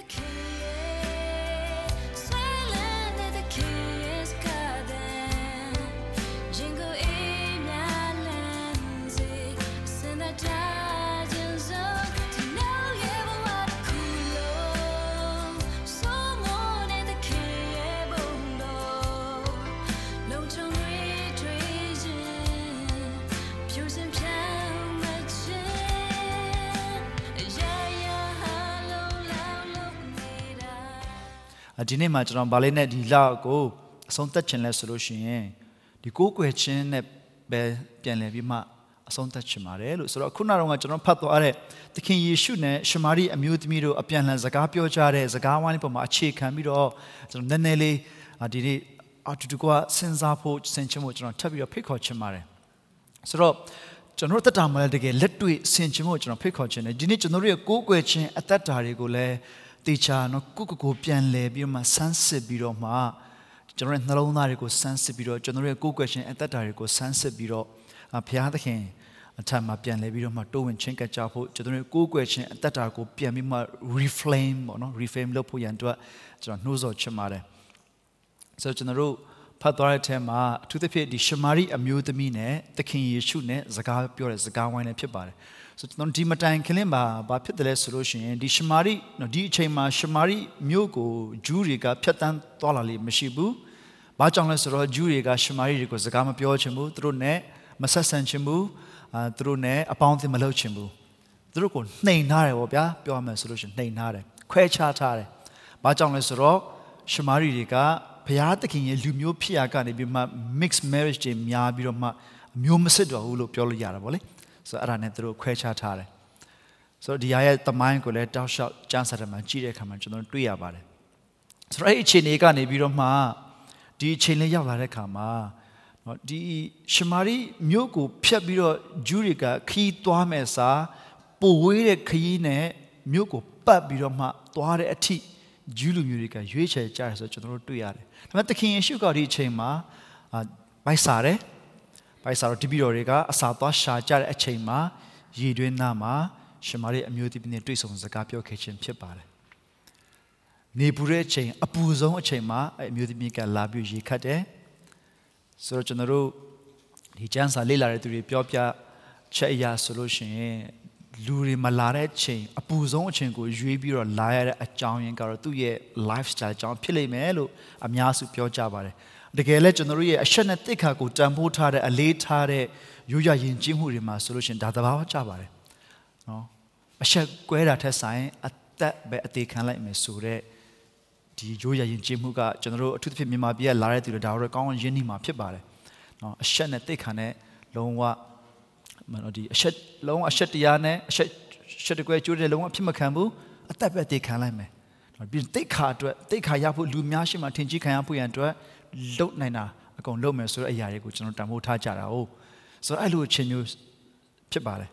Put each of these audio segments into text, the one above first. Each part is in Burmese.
the king. ဒီနေ့မှာကျွန်တော်ဗာလေးနဲ့ဒီလောက်ကိုအဆုံးသတ်ခြင်းလဲဆိုလို့ရှိရင်ဒီကိုးကွယ်ခြင်းနဲ့ပဲပြန်လည်ပြီးမှအဆုံးသတ်ခြင်းပါတယ်လို့ဆိုတော့ခုနကတော့ကျွန်တော်ဖတ်သွားတဲ့သခင်ယေရှုနဲ့ရှမာရိအမျိုးသမီးတို့အပြန်လှန်စကားပြောကြတဲ့စကားဝိုင်းပေါ်မှာအခြေခံပြီးတော့ကျွန်တော်နည်းနည်းလေးဒီနေ့အတူတူကစဉ်းစားဖို့စင်ချင်ဖို့ကျွန်တော်ထပ်ပြီးတော့ဖိတ်ခေါ်ချင်ပါတယ်ဆိုတော့ကျွန်တော်တက်တာမှလည်းတကယ်လက်တွေ့ဆင်ခြင်ဖို့ကျွန်တော်ဖိတ်ခေါ်ခြင်းတယ်ဒီနေ့ကျွန်တော်တို့ရဲ့ကိုးကွယ်ခြင်းအသက်တာတွေကိုလည်း တေချာနော်ကိုကိုကိုပြန်လဲပြီးတော့မှဆန်းစစ်ပြီးတော့မှကျွန်တော်ရဲ့နှလုံးသားတွေကိုဆန်းစစ်ပြီးတော့ကျွန်တော်ရဲ့ကိုယ်ကွယ်ရှင်အသက်တာတွေကိုဆန်းစစ်ပြီးတော့ဘုရားသခင်အထက်မှာပြန်လဲပြီးတော့မှတိုးဝင်ချင်းကကြဖို့ကျွန်တော်ရဲ့ကိုယ်ကွယ်ရှင်အသက်တာကိုပြန်ပြီးမှ reframe ပေါ့နော် reframe လုပ်ဖို့ရန်အတွက်ကျွန်တော်နှိုးဆော်ချင်ပါတယ်ဆိုတော့ကျွန်တော်တို့ ဖတ်သွားတဲ့အထက်မှာအထူးသဖြင့်ဒီရှမာရိအမျိုးသမီးနဲ့သခင်ယေရှုနဲ့စကားပြောတဲ့စကားဝိုင်းလည်းဖြစ်ပါတယ်ဆိုတော့ဒီမတိုင်ခလင်းမှာဘာဖြစ်တယ်လဲဆိုလို့ရှိရင်ဒီရှမာရိနော်ဒီအချိန်မှာရှမာရိမြို့ကိုဂျူးတွေကဖျက်ဆီးသွားလာလိမ့်မရှိဘူး။ဘာကြောင့်လဲဆိုတော့ဂျူးတွေကရှမာရိတွေကိုစကားမပြောချင်ဘူး။သူတို့နဲ့မဆက်ဆံချင်ဘူး။အာသူတို့နဲ့အပေါင်းအသင်းမလုပ်ချင်ဘူး။သူတို့ကိုနှိမ်ထားတယ်ပေါ့ဗျာ။ပြောရမယ်ဆိုလို့ရှိရင်နှိမ်ထားတယ်။ခွဲခြားထားတယ်။ဘာကြောင့်လဲဆိုတော့ရှမာရိတွေက ဘုရားသခင်ရဲ့လူမျိုးဖြစ်ရာကနေပြီးမှ mix marriage တွေများပြီးတော့မှမျိုးမစစ်တော့ဘူးလို့ပြောလို့ရတာဗောလေဆိုတော့အဲ့ဒါနဲ့သူတို့ခွဲခြားထားတယ်ဆိုတော့ဒီဟာရဲ့တမိုင်းကိုလည်းတောက်လျှောက်ကျမ်းစာထဲမှာကြည့်တဲ့အခါမှာကျွန်တော်တွေ့ရပါတယ်ဆိုတော့အဲ့ဒီအခြေအနေကနေပြီးတော့မှဒီအချိန်လေးရောက်လာတဲ့အခါမှာနော်ဒီရှမာရိမြို့ကိုဖြတ်ပြီးတော့ဂျူးတွေကခီးသွားမဲ့စာပိုဝေးတဲ့ခီးနဲ့မြို့ကိုပတ်ပြီးတော့မှသွားတဲ့အထိတ် ဂျူးလူမျိုးတွေကရွေးချယ်ကြတယ်ဆိုတော့ကျွန်တော်တို့တွေ့ရတယ်ဒါပေမဲ့သခင်ယေရှုကဒီအချိန်မှာဗိုက်စားတယ်ပိုက်စာတော့တပည့်တော်တွေကအစာသွားရှာကြတဲ့အချိန်မှာရည်တွင်းသားမှာရှမာရိအမျိုးသမီးနဲ့တွေ့ဆုံစကားပြောခဲ့ခြင်းဖြစ်ပါတယ်။နေပူတဲ့အချိန်အပူဆုံးအချိန်မှာအမျိုးသမီးကလာပြီးရေခတ်တယ်။ဆိုတော့ကျွန်တော်တို့ဒီကျမ်းစာလေ့လာတဲ့သူတွေပြောပြချက်အရာဆိုလို့ရှိရင် လူတွေမလာတဲ့ချိန်အပူဆုံးအချိန်ကိုရွေးပြီးတော့လာရတဲ့အကြောင်းရင်းကတော့သူ့ရဲ့ lifestyle အကြောင်းဖြစ်လိမ့်မယ်လို့အများစုပြောကြပါတယ်။တကယ်လဲကျွန်တော်တို့ရဲ့အရှက်နဲ့တိတ်ခါကိုတန်ဖိုးထားတဲ့အလေးထားတဲ့ရိုးရရင်ကျင်းမှုတွေမှာဆိုလို့ရှိရင်ဒါသဘာဝကျပါတယ်နော်အရှက်ကွဲတာထက်ဆိုင်အသက်ပဲအသေးခံလိုက်မယ်ဆိုတော့ဒီရိုးရရင်ကျင်းမှုကကျွန်တော်တို့အထူးသဖြင့်မြန်မာပြည်ကလာတဲ့သူတွေဒါတော့ကောင်းရင်းနှီးမှာဖြစ်ပါတယ်နော်အရှက်နဲ့တိတ်ခါနဲ့လုံးဝ မနော်ဒီအရှက်လုံးအရှက်တရားနဲ့အရှက်ရှက်တကွဲကျိုးတဲ့လုံးဝဖြစ်မခံဘူးအသက်ပဲအသေးခံလိုက်မယ်ပြီးတိတ်ခါအတွက်တိတ်ခါရဖို့လူများရှိမှထင်ကြီးခံရဖို့ရန်အတွက်လုတ်နိုင်တာအကုန်လုတ်မယ်ဆိုတဲ့အရာတွေကိုကျွန်တော်တန်ဖိုးထားကြတာ哦ဆိုတော့အဲ့လိုအချိန်မျိုးဖြစ်ပါတယ်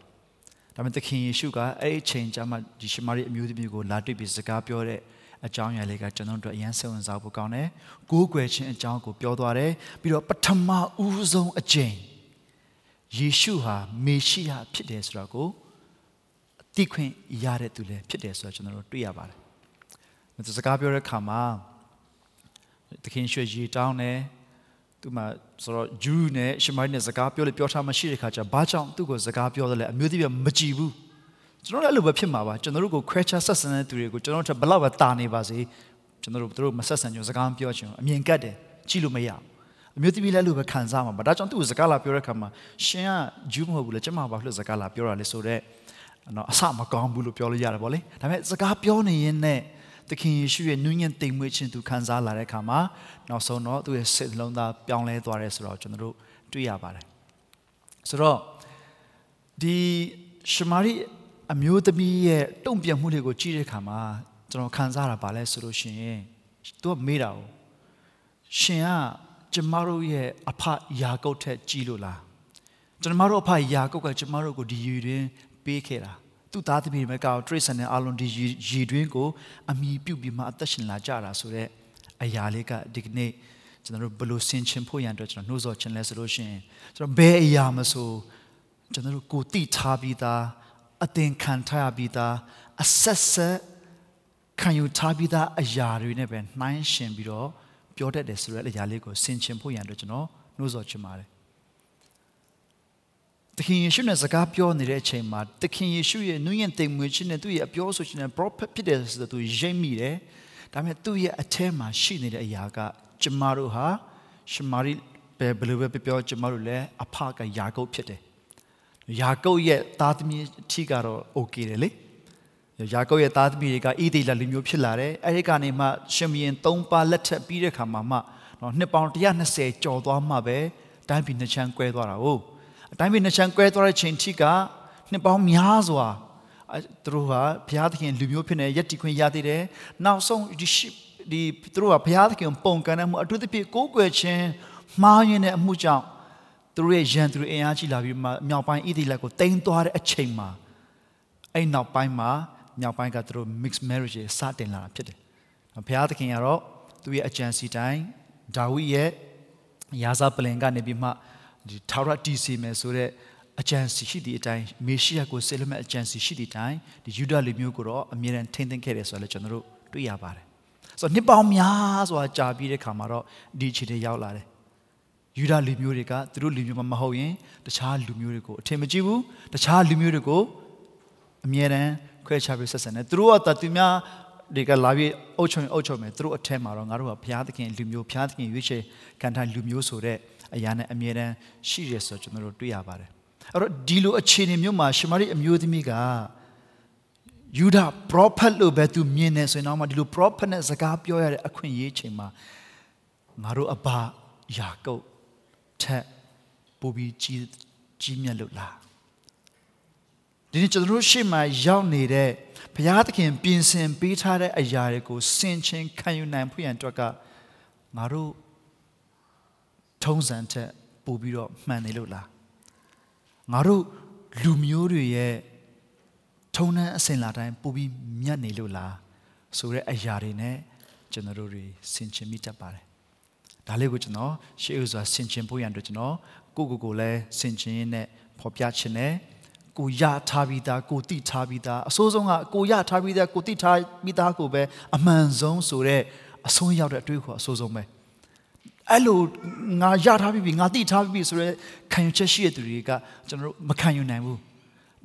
ဒါပေမဲ့သခင်ယေရှုကအဲ့ဒီအချိန်ကျမှဒီရှမာရိအမျိုးသမီးကိုလာတွေ့ပြီးစကားပြောတဲ့အကြောင်းအရာလေးကကျွန်တော်တို့အရင်စိတ်ဝင်စားဖို့ကောင်းတယ်ကိုးကွယ်ခြင်းအကြောင်းကိုပြောသွားတယ်ပြီးတော့ပထမဦးဆုံးအချိန် ယေရှုဟာမေရှိယဖြစ်တယ်ဆိုတာကိုအသိခွင့်ရတဲ့သူလည်းဖြစ်တယ်ဆိုတာကျွန်တော်တို့တွေ့ရပါတယ်။ဒီစကားပြောတဲ့အခါမှာသခင်ရွှေရေတောင်းတယ်သူမှဆိုတော့ဂျူးနဲ့ရှမိုင်းနဲ့စကားပြောလေပြောထားမှရှိတဲ့ခါကျဘာကြောင့်သူ့ကိုစကားပြောတယ်လဲအမျိုးသမီးကမကြည်ဘူးကျွန်တော်လည်းအဲ့လိုပဲဖြစ်မှာပါကျွန်တော်တို့ကိုခွဲခြားဆက်ဆံတဲ့သူတွေကိုကျွန်တော်တို့ဘလောက်ပဲတာနေပါစေကျွန်တော်တို့တို့မဆက်ဆံကြစကားမပြောချင်ဘူးအမြင်ကတ်တယ်ကြည့်လို့မရဘူး အမျိုးသမီးလည်းလို့ပဲခံစားမှာပါဒါကြောင့်သူ့ကိုစကားလာပြောတဲ့ခါမှာရှင်ကဂျူးမဟုတ်ဘူးလေကျမဘာလို့စကားလာပြောတာလဲဆိုတော့နော်အဆမကောင်းဘူးလို့ပြောလို့ရတယ်ဗောလေဒါပေမဲ့စကားပြောနေရင်နဲ့သခင်ယေရှုရဲ့နူးညံ့တိမ်မွေ့ခြင်းသူခံစားလာတဲ့အခါမှာနောက်ဆုံးတော့သူ့ရဲ့စိတ်လုံးသားပြောင်းလဲသွားတယ်ဆိုတော့ကျွန်တော်တို့တွေ့ရပါတယ်ဆိုတော့ဒီရှမာရိအမျိုးသမီးရဲ့တုံ့ပြန်မှုတွေကိုကြည့်တဲ့အခါမှာကျွန်တော်ခံစားတာပါလဲဆိုလို့ရှိရင်သူကမေးတာ哦ရှင်က ကျမတို့ရဲ့အဖယာကုတ်ထက်ကြီးလို့လားကျွန်တော်တို့အဖယာကုတ်ကကျမတို့ကိုဒီယူတွင်ပေးခဲ့တာသူ့သားသမီးတွေမဲ့ကောတရိษံနဲ့အလုံးဒီရည်တွင်းကိုအမိပြုတ်ပြီးမှအသက်ရှင်လာကြတာဆိုတော့အရာလေးကဒီကနေ့ကျွန်တော်တို့ဘလို့ဆင်ခြင်ဖို့ရန်အတွက်ကျွန်တော်နှိုးဆော်ခြင်းလဲဆိုလို့ရှိရင်ကျွန်တော်ဘယ်အရာမဆိုကျွန်တော်တို့ကိုတိထားပြီးသားအသင်ခံထားရပြီးသားအဆက်ဆက်ခံခံယူထားပြီးသားအရာတွေနဲ့ပဲနှိုင်းရှင်ပြီးတော့ ပြောတတ်တယ်ဆိုတဲ့အရာလေးကိုဆင်ခြင်ဖို့ရန်အတွက်ကျွန်တော်နှိုးဆော်ချင်ပါတယ်သခင်ယေရှုနဲ့စကားပြောနေတဲ့အချိန်မှာသခင်ယေရှုရဲ့နုညံ့သိမ်မွေ့ခြင်းနဲ့သူ့ရဲ့အပြောဆိုခြင်းနဲ့ prophet ဖြစ်တယ်ဆိုတော့သူရိပ်မိတယ်ဒါပေမဲ့သူ့ရဲ့အထဲမှာရှိနေတဲ့အရာကကျမတို့ဟာရှမာရိပဲဘယ်လိုပဲပြောကျမတို့လည်းအဖကယာကုပ်ဖြစ်တယ်ယာကုပ်ရဲ့သားသမီးအထီးကတော့ okay တယ်လေ ယာကုပ်ရဲ့သားသမီးတွေကဣသေလလူမျိုးဖြစ်လာတယ်အဲဒီကနေမှရှင်မင်း၃ပါးလက်ထပ်ပြီးတဲ့ခါမှာမှနော်နှစ်ပေါင်း120ကျော်သွားမှပဲတိုင်းပြည်နှစ်ချမ်းကွဲသွားတာဟုတ်အတိုင်းပြည်နှစ်ချမ်းကွဲသွားတဲ့ချိန်ထိကနှစ်ပေါင်းများစွာသူတို့ဟာဘုရားသခင်လူမျိုးဖြစ်နေရက်တီခွင့်ရသေးတယ်နောက်ဆုံးဒီဒီသူတို့ကဘုရားသခင်ပုံကန်တဲ့မှုအထူးသဖြင့်ကိုးကွယ်ခြင်းမှားယွင်းတဲ့အမှုကြောင့်သူတို့ရဲ့ရန်သူတွေအင်အားကြီးလာပြီးမှမြောက်ပိုင်းဣသီလက်ကိုတိမ်သွားတဲ့အချိန်မှာအဲ့နောက်ပိုင်းမှာ မြောက်ပိုင်းကသူတို့ mixed marriage စတင်လာတာဖြစ်တယ်ဘုရားသခင်ကတော့သူ့ရဲ့အကြံစီတိုင်းဒါဝိရဲ့ရာဇပလင်ကနေပြီးမှဒီထာဝရတည်စီမယ်ဆိုတဲ့အကြံစီရှိသည့်အတိုင်းမေရှိယကိုဆေလမက်အကြံစီရှိသည့်အတိုင်းဒီယူဒလူမျိုးကိုတော့အမြဲတမ်းထိမ့်သိမ်းခဲ့တယ်ဆိုတော့လည်းကျွန်တော်တို့တွေ့ရပါတယ်ဆိုတော့နှစ်ပေါင်းများစွာကြာပြီးတဲ့ခါမှာတော့ဒီခြေတွေရောက်လာတယ်ယူဒလူမျိုးတွေကသူတို့လူမျိုးမဟုတ်ရင်တခြားလူမျိုးတွေကိုအထင်မကြီးဘူးတခြားလူမျိုးတွေကိုအမြဲတမ်း ခွဲခြားပြီးဆက်ဆံတယ်သူတို့ကသူများတွေကလာပြီးအုပ်ချုပ်အုပ်ချုပ်မယ်သူတို့အထက်မှာတော့ငါတို့ကဘုရားသခင်လူမျိုးဘုရားသခင်ရွေးချယ်ခံထားလူမျိုးဆိုတဲ့အရာနဲ့အမြဲတမ်းရှိရဆိုကျွန်တော်တို့တွေ့ရပါတယ်အဲ့တော့ဒီလိုအခြေအနေမျိုးမှာရှမာရိအမျိုးသမီးကယူဒ prophet လို့ပဲသူမြင်နေဆိုရင်တော့ဒီလို prophet နဲ့စကားပြောရတဲ့အခွင့်အရေးချိန်မှာငါတို့အဘယာကုပ်ထက်ပိုပြီးကြီးကြီးမြတ်လို့လား ဒီနေ့ကျွန်တော်တို့ရှေ့မှာရောက်နေတဲ့ဘုရားသခင်ပြင်ဆင်ပေးထားတဲ့အရာတွေကိုစင်ချင်းခံယူနိုင်ဖို့ရန်အတွက်ကငါတို့ထုံးစံထက်ပိုပြီးတော့မှန်နေလို့လားငါတို့လူမျိုးတွေရဲ့ထုံနှန်းအစဉ်လာတိုင်းပိုပြီးမြတ်နေလို့လားဆိုတဲ့အရာတွေနဲ့ကျွန်တော်တို့တွေဆင်ခြင်မိတတ်ပါတယ်ဒါလေးကိုကျွန်တော်ရှေးဥစွာဆင်ခြင်ဖို့ရန်အတွက်ကျွန်တော်ကိုကိုကိုလည်းဆင်ခြင်ရင်းနဲ့ဖော်ပြခြင်းနဲ့ ကိုရထားပြီးသားကိုတိထားပြီးသားအစိုးဆုံးကကိုရထားပြီးသားကိုတိထားပြီးသားကိုပဲအမှန်ဆုံးဆိုတဲ့အဆုံးရောက်တဲ့အတွေ့အခေါ်အစိုးဆုံးပဲအဲ့လိုငါရထားပြီးပြီငါတိထားပြီးပြီဆိုရဲခံယူချက်ရှိတဲ့သူတွေကကျွန်တော်တို့မခံယူနိုင်ဘူး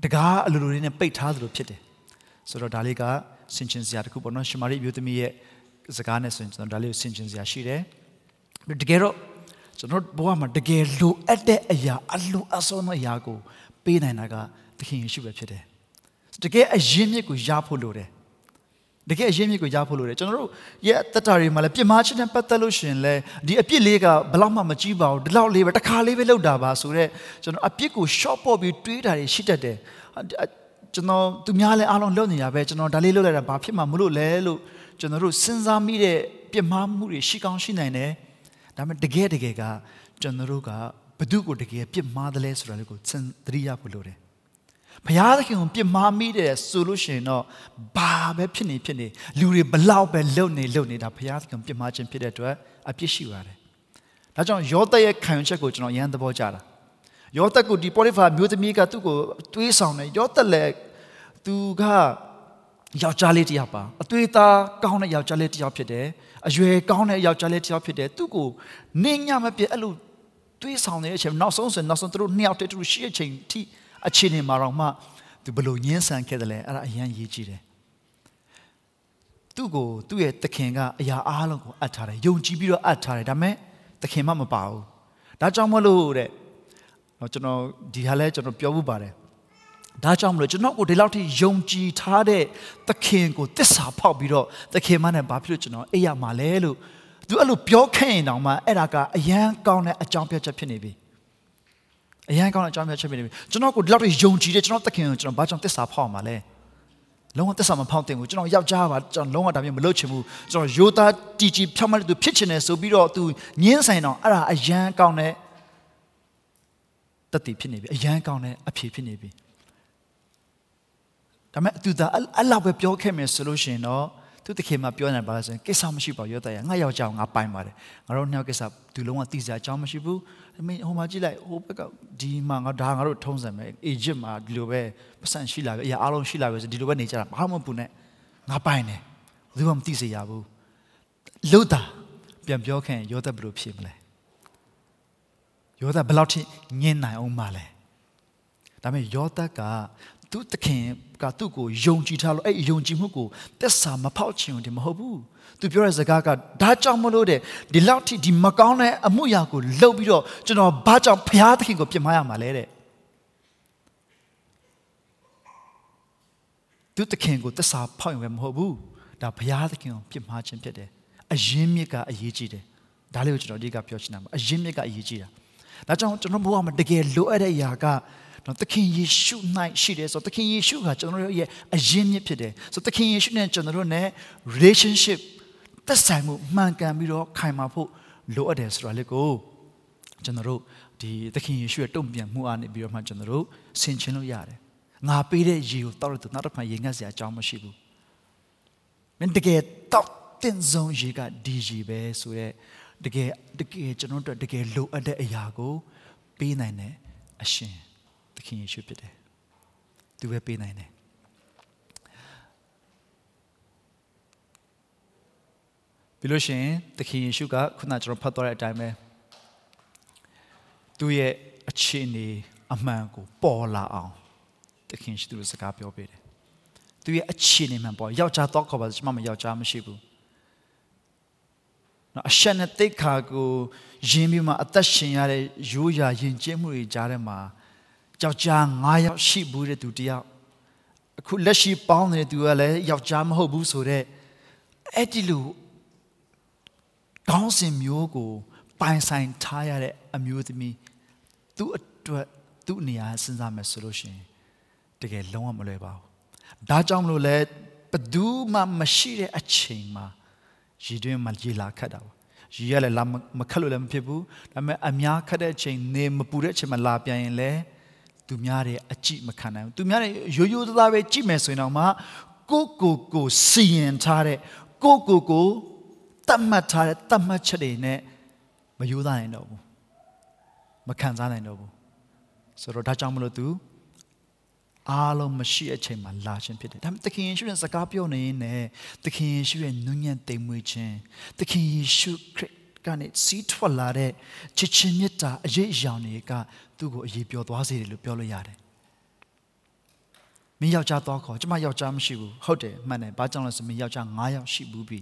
တကားအလိုလိုလေးနဲ့ပိတ်ထားသလိုဖြစ်တယ်ဆိုတော့ဒါလေးကဆင်ခြင်စရာတစ်ခုပေါ့နော်ရှမာရိမျိုးသမီးရဲ့စကားနဲ့ဆိုရင်ကျွန်တော်ဒါလေးကိုဆင်ခြင်စရာရှိတယ်တကယ်တော့ကျွန်တော်ဘဝမှာတကယ်လိုအပ်တဲ့အရာအလိုအဆုံးသောအရာကို ပေးနိုင်တာကသခင်ယေရှုပဲဖြစ်တယ်တကယ်အရင်မြစ်ကိုရဖို့လိုတယ်တကယ်အရင်မြစ်ကိုရဖို့လိုတယ်ကျွန်တော်တို့ရဲ့တက်တာတွေမှာလည်းပြမချင်းနဲ့ပတ်သက်လို့ရှင်လဲဒီအပြစ်လေးကဘလောက်မှမကြီးပါဘူးဒီလောက်လေးပဲတစ်ခါလေးပဲလောက်တာပါဆိုတော့ကျွန်တော်အပြစ်ကို short ပေါ့ပြီးတွေးတာတွေရှိတတ်တယ်ကျွန်တော်သူများလည်းအားလုံးလုပ်နေရပဲကျွန်တော်ဒါလေးလုပ်လိုက်တာဘာဖြစ်မှမလို့လဲလို့ကျွန်တော်တို့စဉ်းစားမိတဲ့ပြစ်မှားမှုတွေရှိကောင်းရှိနိုင်တယ်ဒါပေမဲ့တကယ်တကယ်ကကျွန်တော်တို့က ဘု து ကိုတကယ်ပြစ်မှားတယ်လဲဆိုတာလေးကိုသတိရဖို့လိုတယ်ဘုရားသခင်ကိုပြစ်မှားမိတယ်ဆိုလို့ရှိရင်တော့ဘာပဲဖြစ်နေဖြစ်နေလူတွေဘလောက်ပဲလုံနေလုံနေတာဘုရားသခင်ပြစ်မှားခြင်းဖြစ်တဲ့အတွက်အပြစ်ရှိပါတယ်။ဒါကြောင့်ယောသရဲ့ခံယူချက်ကိုကျွန်တော်ရန်သဘောကျတာ။ယောသကိုဒီပေါ်လီဖာမျိုးသမီးကသူ့ကိုတွေးဆောင်တယ်ယောသလည်းသူကယောက်ျားလေးတစ်ယောက်ပါအသွေးသားကောင်းတဲ့ယောက်ျားလေးတစ်ယောက်ဖြစ်တယ်။အရွယ်ကောင်းတဲ့ယောက်ျားလေးတစ်ယောက်ဖြစ်တယ်။သူ့ကိုနေညမပြည့်အဲ့လို တွေးဆောင်နေတဲ့အချိန်နောက်ဆုံးဆိုနောက်ဆုံးသူတို့နှစ်ယောက်တည်းသူတို့ရှိတဲ့အချိန်ထိအခြေအနေမှာတော့မှသူဘလို့ညှင်းဆန်ခဲ့တယ်လဲအဲ့ဒါအရန်ရေးကြည့်တယ်သူ့ကိုသူ့ရဲ့သခင်ကအရာအားလုံးကိုအပ်ထားတယ်ယုံကြည်ပြီးတော့အပ်ထားတယ်ဒါပေမဲ့သခင်မှမပါဘူးဒါကြောင့်မလို့တဲ့ကျွန်တော်ဒီဟာလဲကျွန်တော်ပြောဖို့ပါတယ်ဒါကြောင့်မလို့ကျွန်တော်ကိုဒီလောက်ထိယုံကြည်ထားတဲ့သခင်ကိုတစ္ဆာဖောက်ပြီးတော့သခင်မနဲ့ဘာဖြစ်လို့ကျွန်တော်အိပ်ရမှာလဲလို့ သူအဲ့လိုပြောခဲ့ရင်တောင်မှအဲ့ဒါကအရန်ကောင်းတဲ့အကြောင်းပြချက်ဖြစ်နေပြီအရန်ကောင်းတဲ့အကြောင်းပြချက်ဖြစ်နေပြီကျွန်တော်ကိုဒီလောက်ထိယုံကြည်တယ်ကျွန်တော်သခင်ကိုကျွန်တော်ဘာကြောင့်တစ္ဆာဖောက်မှာလဲလုံးဝတစ္ဆာမဖောက်တင်ဘူးကျွန်တော်ယောက်ျားပါကျွန်တော်လုံးဝဒါမျိုးမလုပ်ချင်ဘူးကျွန်တော်ရိုးသားတီတီဖြောက်မှတ်သူဖြစ်ချင်တယ်ဆိုပြီးတော့သူညင်းဆိုင်တော့အဲ့ဒါအရန်ကောင်းတဲ့တတိဖြစ်နေပြီအရန်ကောင်းတဲ့အဖြေဖြစ်နေပြီဒါပေမဲ့သူသာအဲ့လောက်ပဲပြောခဲ့မယ်ဆိုလို့ရှိရင်တော့ သူတခင်မှာပြောနေပါလားဆိုရင်ကိစ္စမရှိပါဘူးရောတဲ့ငါယောက်ျားငါပိုင်ပါတယ်ငါတို့နှစ်ယောက်ကိစ္စသူလုံးဝသိစရာအကြောင်းမရှိဘူးအမေဟိုမှာကြည့်လိုက်ဟိုဘက်ကဒီမှာငါဒါငါတို့ထုံးစံပဲအေဂျစ်မှာဒီလိုပဲပတ်စံရှိလာပဲအရာအားလုံးရှိလာပဲဆိုဒီလိုပဲနေကြတာဘာမှမပူနဲ့ငါပိုင်တယ်ဘယ်သူမှမသိစေရဘူးလို့တာပြန်ပြောခင်ယောသဘယ်လိုဖြစ်မလဲယောသဘယ်လောက်ထိညင်နိုင်အောင်မလဲဒါပေမဲ့ယောသကသူ့တခင် ကသူ့ကိုယုံကြည်ထားလို့အဲ့ယုံကြည်မှုကိုသက်စာမဖောက်ချင်ဘူးမဟုတ်ဘူးသူပြောတဲ့စကားကဒါကြောင့်မလို့တဲ့ဒီလောက်ထိဒီမကောင်းတဲ့အမှုရာကိုလှုပ်ပြီးတော့ကျွန်တော်ဘာကြောင့်ဘုရားသခင်ကိုပြစ်မှားရမှာလဲတဲ့သူတခင်ကိုတစ္ဆာဖောက်ရင်မဟုတ်ဘူးဒါဘုရားသခင်ကိုပြစ်မှားခြင်းဖြစ်တယ်အရင်မြစ်ကအရေးကြီးတယ်ဒါလေးကိုကျွန်တော်ဒီကပြောချင်တာပါအရင်မြစ်ကအရေးကြီးတာဒါကြောင့်ကျွန်တော်ဘဝမှာတကယ်လိုအပ်တဲ့အရာက နော်သခင်ယေရှု၌ရှိတယ်ဆိုတော့သခင်ယေရှုကကျွန်တော်တို့ရဲ့အရင်မြစ်ဖြစ်တယ်ဆိုတော့သခင်ယေရှုနဲ့ကျွန်တော်တို့ ਨੇ relationship သက်ဆိုင်မှုမှန်ကန်ပြီးတော့ခိုင်မာဖို့လိုအပ်တယ်ဆိုတာလေးကိုကျွန်တော်တို့ဒီသခင်ယေရှုရဲ့တုံ့ပြန်မှုအားနဲ့ပြီးတော့မှကျွန်တော်တို့ဆင်ခြင်လို့ရတယ်ငါပေးတဲ့ရေကိုတောက်လို့နောက်တစ်ခါရေငတ်စရာအကြောင်းမရှိဘူးမင်းတကယ်တောက်တင်ဆုံးရေကဒီရေပဲဆိုတော့တကယ်တကယ်ကျွန်တော်တို့တကယ်လိုအပ်တဲ့အရာကိုပေးနိုင်တဲ့အရှင်သ ခင်ယေရှုဖြစ်တယ်သူပဲပေးနိုင်တယ်ပြီးလို့ရှိရင်သခင်ယေရှုကခုနကျွန်တော်ဖတ်သွားတဲ့အတိုင်းပဲသူ့ရဲ့အခြေအနေအမှန်ကိုပေါ်လာအောင်သခင်ရှိသူတို့စကားပြောပေးတယ်သူရဲ့အခြေအနေမှန်ပေါ်ယောက်ျားတော့ခေါ်ပါကျွန်မမယောက်ျားမရှိဘူးနော်အရှက်နဲ့တိတ်ခါကိုယင်းပြီးမှအသက်ရှင်ရတဲ့ရိုးရာယဉ်ကျေးမှုတွေကြားထဲမှာ ယောက်ျား9ယောက်ရှိဘူးတဲ့သူတယောက်အခုလက်ရှိပေါင်းနေတဲ့သူကလည်းယောက်ျားမဟုတ်ဘူးဆိုတော့အဲ့ဒီလိုကောင်းစင်မျိုးကိုပိုင်ဆိုင်ထားရတဲ့အမျိုးသမီးသူ့အတွက်သူ့နေရာစဉ်းစားမယ်ဆိုလို့ရှိရင်တကယ်လုံးဝမလွယ်ပါဘူး။ဒါကြောင့်မလို့လဲဘသူမှမရှိတဲ့အချိန်မှာရည်တွင်းမှာရေလာခတ်တာပါ။ရည်ရလည်းလာမခတ်လို့လည်းမဖြစ်ဘူး။ဒါပေမဲ့အများခတ်တဲ့အချိန်နေမပူတဲ့အချိန်မှာလာပြန်ရင်လည်း သူများတွေအကြည့်မခံနိုင်ဘူး။သူများတွေရိုးရိုးသားသားပဲကြည့်မယ်ဆိုရင်တော့မှကိုကိုကိုစီရင်ထားတဲ့ကိုကိုကိုတတ်မှတ်ထားတဲ့တတ်မှတ်ချက်တွေနဲ့မယိုးသားနိုင်တော့ဘူးမခံစားနိုင်တော့ဘူးဆိုတော့ဒါကြောင့်မလို့သူအားလုံးမရှိအချိန်မှာလာခြင်းဖြစ်တယ်ဒါပေမဲ့သခင်ယေရှုရဲ့စကားပြောနေရင်လည်းသခင်ယေရှုရဲ့နုညံ့သိမ်မွေ့ခြင်းသခင်ယေရှုခရစ် ကနေစီးထွက်လာတဲ့ချစ်ချင်းမြတ်တာအရေးအယောင်တွေကသူ့ကိုအရေးပြောသွားစေတယ်လို့ပြောလို့ရတယ်မင်းယောက်ျားတော့ခေါ်ကျမယောက်ျားမရှိဘူးဟုတ်တယ်မှန်တယ်ဘာကြောင့်လဲဆိုမင်းယောက်ျား9ယောက်ရှိဘူးပြီ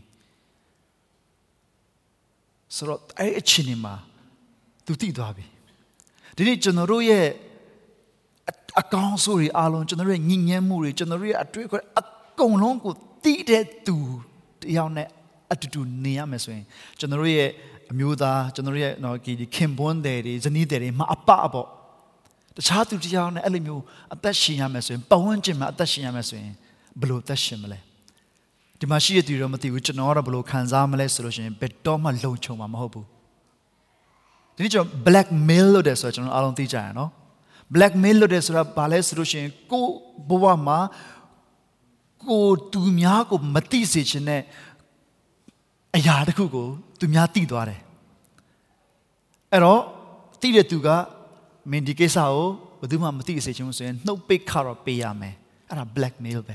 ဆိုတော့အဲ့အချိန်မှာသူတည်သွားပြီဒီနေ့ကျွန်တော်တို့ရဲ့အကောင်းဆိုးတွေအားလုံးကျွန်တော်တို့ရဲ့ညဉ့်ညမ်းမှုတွေကျွန်တော်တို့ရဲ့အတွေ့အကြုံအကုန်လုံးကိုတည်တဲ့သူတယောက်နဲ့ အတူတူနေရမယ်ဆိုရင်ကျွန်တော်တို့ရဲ့အမျိုးသားကျွန်တော်တို့ရဲ့နော်ဒီခင်ပွန်းတယ်တွေဇနီးတယ်တွေမအပအပေါ့တခြားသူတယောက်နဲ့အဲ့လိုမျိုးအသက်ရှင်ရမယ်ဆိုရင်ပဝန်းကျင်မှာအသက်ရှင်ရမယ်ဆိုရင်ဘယ်လိုအသက်ရှင်မလဲဒီမှာရှိရသူတော့မသိဘူးကျွန်တော်ကတော့ဘယ်လိုခံစားမလဲဆိုလို့ရှိရင်ဘယ်တော့မှလုံခြုံမှာမဟုတ်ဘူးဒီနေ့ကျွန်တော် blackmail လုပ်တယ်ဆိုတော့ကျွန်တော်အားလုံးသိကြရနော် blackmail လုပ်တယ်ဆိုတာဘာလဲဆိုလို့ရှိရင်ကိုဘဝမှာကိုသူများကိုမသိစေချင်တဲ့ အရာတစ်ခုကို သူများသိသွားတယ်အဲ့တော့သိတဲ့သူကမင်းဒီကိစ္စကိုဘယ်သူမှမသိစေချင်ဘူးဆိုရင်နှုတ်ပိတ်ခါတော့ပေးရမယ်အဲ့ဒါ blackmail ပဲ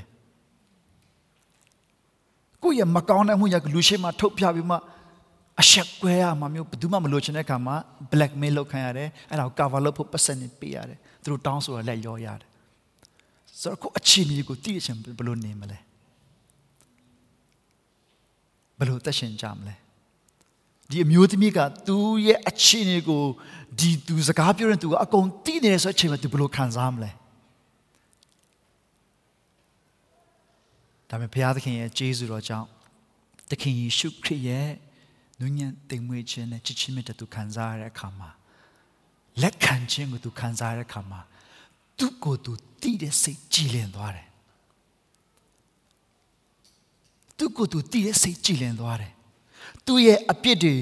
ကိုယ့်ရဲ့မကောင်းတဲ့မှုရကလူရှိမှထုတ်ပြပြီးမှအဆက်ကွဲရမှာမျိုးဘယ်သူမှမလိုချင်တဲ့အခါမှာ blackmail လုပ်ခံရတယ်အဲ့ဒါကို cover လုပ်ဖို့ပတ်စံနေပေးရတယ်သူတို့တောင်းဆိုတာလက်ရောရတယ်ဆိုတော့ကိုအချင်းကြီးကိုတည်ရချင်ဘယ်လိုနေမလဲ ဘယ်လိုသက်ရှင်ကြမလဲဒီအမျိုးသမီးကသူ့ရဲ့အချင်းကြီးကိုဒီသူစကားပြောတဲ့သူကအကုန်တည်နေတယ်ဆိုတဲ့အချိန်မှာသူဘယ်လိုခံစားမလဲဒါပေမဲ့ဘုရားသခင်ရဲ့ကျေးဇူးတော်ကြောင့်သခင်ယေရှုခရစ်ရဲ့နုညံ့တိမ်မွေ့ခြင်းနဲ့ချစ်ချင်းမြတ်တဲ့သူခံစားရတဲ့အခါမှာလက်ခံခြင်းကိုသူခံစားရတဲ့အခါမှာသူ့ကိုယ်သူတည်တဲ့စိတ်ကြည်လင်သွားတယ် သူ့ကိုယ်သူတည်တဲ့စိတ်ကြည်လင်သွားတယ်သူ့ရဲ့အပြစ်တွေ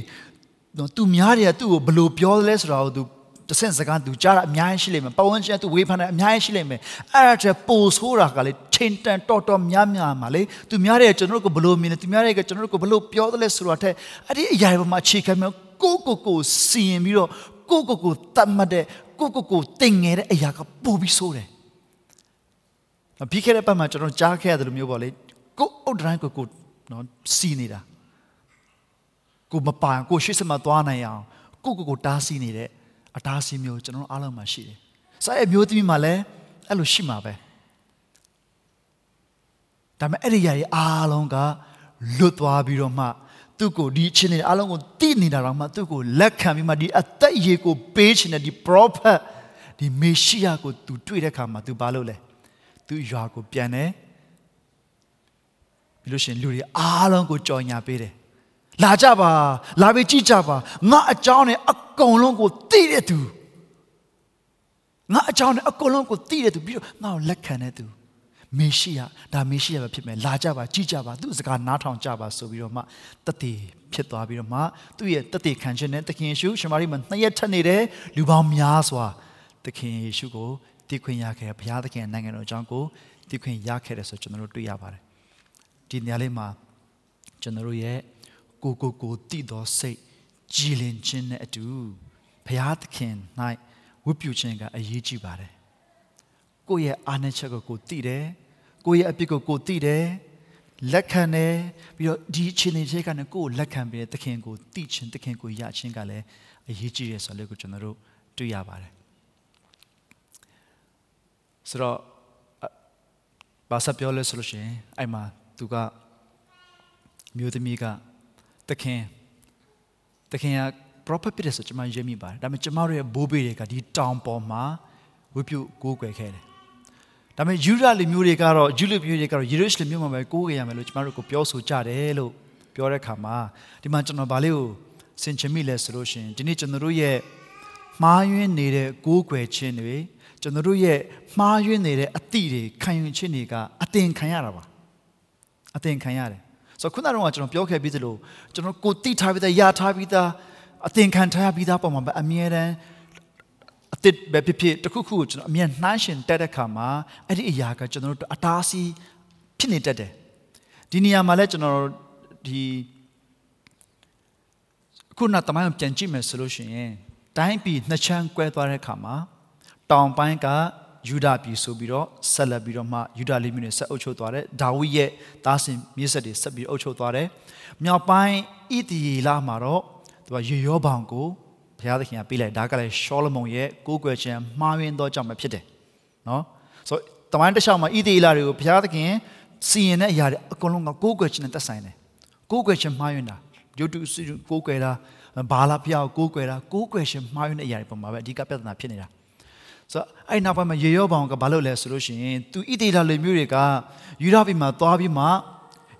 သူများတွေကသူ့ကိုဘယ်လိုပြောလဲဆိုတာကိုသူတဆင့်စကားသူကြားတာအများကြီးရှိလိမ့်မယ်ပတ်ဝန်းကျင်သူဝေဖန်တာအများကြီးရှိလိမ့်မယ်အဲ့ဒါတည်းပိုဆိုးတာကလေချိန်တန်တော်တော်များများမှာလေသူများတွေကကျွန်တော်တို့ကိုဘလို့မြင်လဲသူများတွေကကျွန်တော်တို့ကိုဘလို့ပြောတယ်လဲဆိုတာထက်အဲ့ဒီအရာတွေပေါ်မှာအခြေခံမျိုးကိုကိုကိုစီရင်ပြီးတော့ကိုကိုကိုတတ်မှတ်တဲ့ကိုကိုကိုတင်ငယ်တဲ့အရာကပိုပြီးဆိုးတယ်ပြီးခဲ့တဲ့ပတ်မှာကျွန်တော်ကြားခဲ့ရတယ်လို့မျိုးပေါ့လေ ကိုအုတ်တိုင်းကိုကိုနော်စီနေတာကိုမပိုင်ကိုရှေ့စမသွားနိုင်အောင်ကိုကိုကိုတားဆီးနေတဲ့အတားဆီးမျိုးကျွန်တော်အားလုံးမှာရှိတယ်။စားရဲ့မျိုးသမီးမှာလည်းအဲ့လိုရှိမှာပဲ။ဒါပေမဲ့အဲ့ဒီຢာကြီးအားလုံးကလွတ်သွားပြီးတော့မှသူ့ကိုဒီချင်းနေအားလုံးကိုတိနေတာတော့မှသူ့ကိုလက်ခံပြီးမှဒီအသက်ရေကိုပေးချင်တဲ့ဒီ prophet ဒီမေရှိယကိုသူတွေ့တဲ့အခါမှာသူဘာလုပ်လဲသူရွာကိုပြန်တယ် ပြီးလို့ရှိရင်လူတွေအားလုံးကိုကြော်ညာပေးတယ်လာကြပါလာပြီးကြည့်ကြပါငါအကြောင်းနဲ့အကုန်လုံးကိုသိတဲ့သူငါအကြောင်းနဲ့အကုန်လုံးကိုသိတဲ့သူပြီးတော့ငါ့ကိုလက်ခံတဲ့သူမေရှိယဒါမေရှိယပဲဖြစ်မယ်လာကြပါကြည့်ကြပါသူ့စကားနားထောင်ကြပါဆိုပြီးတော့မှတတိဖြစ်သွားပြီးတော့မှသူ့ရဲ့တတိခံခြင်းနဲ့သခင်ယေရှုရှမာရိမှာနှစ်ရက်ထက်နေတဲ့လူပေါင်းများစွာသခင်ယေရှုကိုတည်ခွင့်ရခဲ့ဘုရားသခင်နိုင်ငံတော်အကြောင်းကိုတည်ခွင့်ရခဲ့တယ်ဆိုကျွန်တော်တို့တွေ့ရပါတယ် ဒီနေရာလေးမှာကျွန်တော်တို့ရဲ့ကိုကိုကိုတည်သောစိတ်ကြည်လင်ခြင်းနဲ့အတူဘုရားသခင်၌ဝတ်ပြုခြင်းကအရေးကြီးပါတယ်ကိုယ့်ရဲ့အာဏာချက်ကိုကိုတည်တယ်ကိုယ့်ရဲ့အပြစ်ကိုကိုတည်တယ်လက်ခံတယ်ပြီးတော့ဒီအခြေအနေတွေကနေကိုယ်လက်ခံပြီးသခင်ကိုတည်ခြင်းသခင်ကိုရခြင်းကလည်းအရေးကြီးတယ်ဆိုလို့ကိုကျွန်တော်တို့တွေ့ရပါတယ်ဆိုတော့ဘာစပြောလဲဆိုလို့ရှိရင်အဲ့မှာ သူကမျိုးသမီးကသခင်သခင်က prophet ဖြစ်တယ်ဆိုကျွန်မရေးမိပါတယ်ဒါပေမဲ့ကျွန်မတို့ရဲ့ဘိုးဘေးတွေကဒီတောင်ပေါ်မှာဝိပုကိုးကွယ်ခဲ့တယ်ဒါပေမဲ့ယူဒလူမျိုးတွေကတော့ယူလူမျိုးတွေကတော့ယေရုရှလင်မြို့မှာပဲကိုးကွယ်ရမယ်လို့ကျွန်တော်တို့ကိုပြောဆိုကြတယ်လို့ပြောတဲ့အခါမှာဒီမှာကျွန်တော်ဗာလေးကိုဆင်ခြင်မိလဲဆိုလို့ရှိရင်ဒီနေ့ကျွန်တော်တို့ရဲ့မှားယွင်းနေတဲ့ကိုးကွယ်ခြင်းတွေကျွန်တော်တို့ရဲ့မှားယွင်းနေတဲ့အသည့်တွေခံယူခြင်းတွေကအတင်ခံရတာပါ အတင်ခံရတယ်ဆိုတော့ခုနကတော့ကျွန်တော်ပြောခဲ့ပြီးသလိုကျွန်တော်ကိုတိထားပြီးသားရထားပြီးသားအတင်ခံထားပြီးသားပုံမှာအမြဲတမ်းအသစ်ပဲဖြစ်ဖြစ်တခုခုကိုကျွန်တော်အမြဲနှိုင်းရှင်တက်တဲ့ခါမှာအဲ့ဒီအရာကကျွန်တော်တို့အတားအဆီးဖြစ်နေတတ်တယ်ဒီနေရာမှာလဲကျွန်တော်ဒီခုနတမိုင်းပြန်ကြည့်မယ်ဆိုလို့ရှိရင်တိုင်းပြည်နှစ်ချမ်းကွဲသွားတဲ့ခါမှာတောင်ပိုင်းက ယူဒပြည်ဆိုပြီးတော့ဆက်လက်ပြီးတော့မှယူဒလေးမျိုးတွေဆက်အုပ်ချုပ်သွားတယ်ဒါဝိရဲ့သားစဉ်မြေဆက်တွေဆက်ပြီးအုပ်ချုပ်သွားတယ်မြောက်ပိုင်းဣသရေလမှာတော့သူကရေရောဘောင်ကိုဘုရားသခင်ကပေးလိုက်ဒါကလည်းရှောလမုန်ရဲ့ကိုးကွယ်ခြင်းမှားယွင်းသောကြောင့်ပဲဖြစ်တယ်နော်ဆိုတမိုင်းတစ်လျှောက်မှာဣသရေလတွေကိုဘုရားသခင်စီရင်တဲ့အရာတွေအကုန်လုံးကကိုးကွယ်ခြင်းနဲ့သက်ဆိုင်တယ်ကိုးကွယ်ခြင်းမှားယွင်းတာယုတ်တုကိုးကွယ်တာဘာလာဖျောက်ကိုးကွယ်တာကိုးကွယ်ခြင်းမှားယွင်းတဲ့အရာတွေပုံမှာပဲအဓိကပြဿနာဖြစ်နေတာ ဆိုတော့အဲ့နောက်ပိုင်းမှာရေရောဘောင်ကဘာလုပ်လဲဆိုလို့ရှိရင်သူဣသေလလူမျိုးတွေကယူဒပြည်မှာသွားပြီးမှ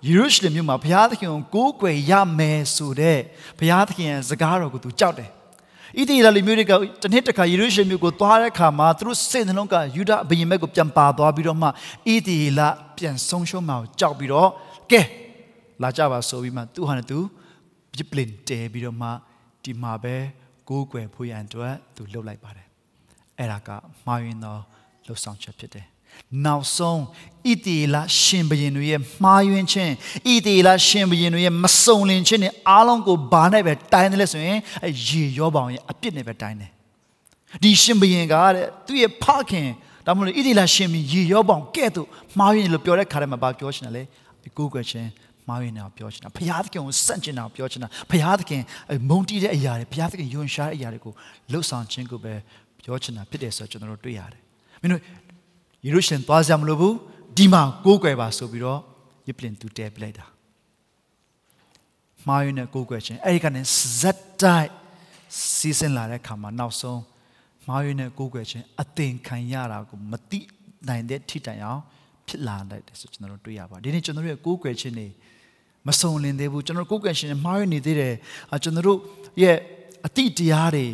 ယေရုရှလင်မြို့မှာဘုရားသခင်ကိုကိုးကွယ်ရမယ်ဆိုတဲ့ဘုရားသခင်ရဲ့စကားတော်ကိုသူကြောက်တယ်ဣသေလလူမျိုးတွေကတစ်နှစ်တစ်ခါယေရုရှလင်မြို့ကိုသွားတဲ့အခါမှာသူတို့စိတ်နှလုံးကယူဒဘုရင်ဘက်ကိုပြန်ပါသွားပြီးတော့မှဣသေလပြန်ဆုံးရှုံးမှာကိုကြောက်ပြီးတော့ကဲလာကြပါဆိုပြီးမှသူဟာနဲ့သူပြပလင်တဲပြီးတော့မှဒီမှာပဲကိုးကွယ်ဖို့ရန်အတွက်သူလှုပ်လိုက်ပါတယ် အဲ့ဒါကမှားယွင်းသောလှုပ်ဆောင်ချက်ဖြစ်တယ်နောက်ဆုံးဣတိလရှင်ဘရင်တို့ရဲ့မှားယွင်းခြင်းဣတိလရှင်ဘရင်တို့ရဲ့မစုံလင်ခြင်းနဲ့အားလုံးကိုဘာနဲ့ပဲတိုင်းတယ်လဲဆိုရင်အဲရေရောပေါင်ရဲ့အပြစ်နဲ့ပဲတိုင်းတယ်ဒီရှင်ဘရင်ကတဲ့သူ့ရဲ့ဖခင်ဒါမှမဟုတ်ဣတိလရှင်ဘရင်ရေရောပေါင်ကဲ့သို့မှားယွင်းလို့ပြောတဲ့ခါတည်းမှာဘာပြောချင်တယ်လဲကိုးကွယ်ခြင်းမှားယွင်းတာပြောချင်တာဘုရားသခင်ကိုစန့်ကျင်တာပြောချင်တာဘုရားသခင်မုန်းတီးတဲ့အရာတွေဘုရားသခင်ယွန်ရှားတဲ့အရာတွေကိုလှုပ်ဆောင်ခြင်းကိုပဲ ပြောချင်တာဖြစ်တယ်ဆိုတော့ကျွန်တော်တို့တွေ့ရတယ်မင်းတို့ယေရုရှလင်သွားစရာမလိုဘူးဒီမှာကိုးကွယ်ပါဆိုပြီးတော့ယစ်ပလင်သူတဲပြလိုက်တာမှားယွင်းတဲ့ကိုးကွယ်ခြင်းအဲ့ဒီကနေဇက်တိုက်စီးစင်လာတဲ့ခါမှာနောက်ဆုံးမှားယွင်းတဲ့ကိုးကွယ်ခြင်းအသင်ခံရတာကိုမတိနိုင်တဲ့ထိတိုင်အောင်ဖြစ်လာတဲ့ဆိုကျွန်တော်တို့တွေ့ရပါတယ်ဒီနေ့ကျွန်တော်တို့ရဲ့ကိုးကွယ်ခြင်းတွေမစုံလင်သေးဘူးကျွန်တော်ကိုးကွယ်ခြင်းမှားယွင်းနေသေးတယ်ကျွန်တော်တို့ရဲ့အတိတရားတွေ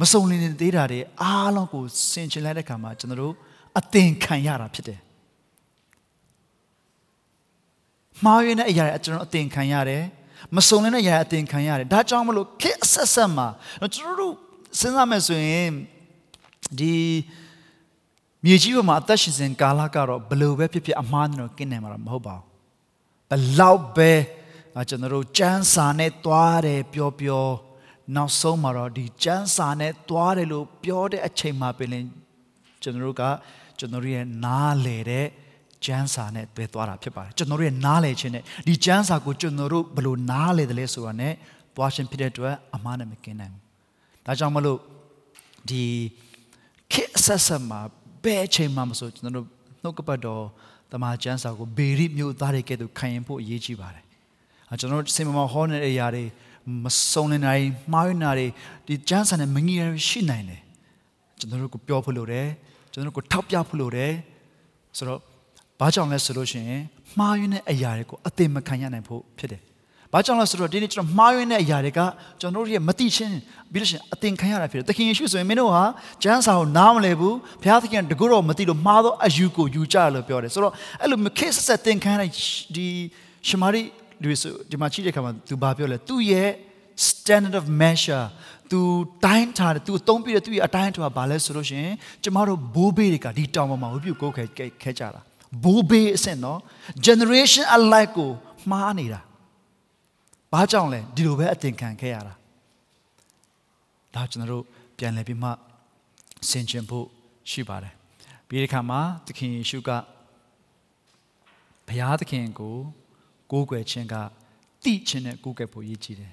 မစုံလင်နေသေးတာတွေအားလုံးကိုဆင်ခြင်လိုက်တဲ့ခါမှာကျွန်တော်တို့အသင်ခံရတာဖြစ်တယ်မှားယွင်းတဲ့အရာတွေကျွန်တော်အသင်ခံရတယ်မစုံလင်တဲ့အရာအသင်ခံရတယ်ဒါကြောင့်မလို့ခက်အဆက်ဆက်မှာကျွန်တော်တို့စဉ်းစားမယ်ဆိုရင်ဒီမြေကြီးပေါ်မှာအသက်ရှင်စဉ်ကာလကတော့ဘလို့ပဲဖြစ်ဖြစ်အမှားနဲ့တော့ကင်းနိုင်မှာမဟုတ်ပါဘူးဘလောက်ပဲကျွန်တော်တို့စမ်းစာနဲ့သွားတယ်ပြောပြော နောက်ဆုံးမှာတော့ဒီစမ်းစာနဲ့သွားတယ်လို့ပြောတဲ့အချိန်မှာပင်ကျွန်တော်တို့ကကျွန်တော်ရဲ့နားလေတဲ့ကျမ်းစာနဲ့တွေ့သွားတာဖြစ်ပါတယ်ကျွန်တော်တို့ရဲ့နားလည်ခြင်းနဲ့ဒီကျမ်းစာကိုကျွန်တော်တို့ဘယ်လိုနားလည်တယ်လဲဆိုတာနဲ့သွားခြင်းဖြစ်တဲ့အတွက်အမှားနဲ့မကင်းနိုင်ဘူးဒါကြောင့်မလို့ဒီခေတ်ဆက်ဆက်မှာဘယ်အချိန်မှမဆိုကျွန်တော်တို့နှုတ်ကပတ်တော်တမန်ကျမ်းစာကိုဘေရိမျိုးသားတွေကဲ့သို့ခံရင်ဖို့အရေးကြီးပါတယ်အဲကျွန်တော်တို့စင်မမဟောနေတဲ့အရာတွေ မစုံလင်နိုင်မှားယွင်းတာတွေဒီကျမ်းစာနဲ့မငြိရရှိနိုင်တယ်ကျွန်တော်တို့ကိုပြောဖို့လိုတယ်ကျွန်တော်တို့ကိုထောက်ပြဖို့လိုတယ်ဆိုတော့ဘာကြောင့်လဲဆိုလို့ရှိရင်မှားယွင်းတဲ့အရာတွေကိုအသိမခံရနိုင်ဖို့ဖြစ်တယ်ဘာကြောင့်လဲဆိုတော့ဒီနေ့ကျွန်တော်မှားယွင်းတဲ့အရာတွေကကျွန်တော်တို့ရဲ့မတိချင်းပြီးလို့ရှိရင်အသင်ခံရတာဖြစ်တယ်။သခင်ယေရှုဆိုရင်မင်းတို့ဟာကျမ်းစာကိုနားမလည်ဘူး။ဘုရားသခင်တကူတော့မသိလို့မှားသောအယူကိုယူကြလို့ပြောတယ်။ဆိုတော့အဲ့လိုခေတ်ဆက်သင်ခံရတဲ့ဒီရှမာရိ လူဆိုဒီမှာချိတဲ့ခါမှာသူဘာပြောလဲ။သူ့ရဲ့ standard of measure သူတိုင်းထားတယ်သူအသုံးပြတဲ့သူ့ရဲ့အတိုင်းထားဘာလဲဆိုလို့ရှိရင်ကျမတို့ဘိုးဘေးတွေကဒီတောင်ပေါ်မှာဝိပုကိုခဲခဲကြတာဘိုးဘေးအဆင့်နော် generation alike ကိုမှားနေတာဘာကြောင့်လဲဒီလိုပဲအသင်ခံခဲ့ရတာဒါကျွန်တော်တို့ပြန်လည်ပြီးမှဆင်ခြင်ဖို့ရှိပါတယ်ပြီးဒီခါမှာသခင်ယေရှုကဘုရားသခင်ကို ကိုးကွယ်ခြင်းကတိခြင်းနဲ့ကိုးကွယ်ဖို့ရည်ကြည်တယ်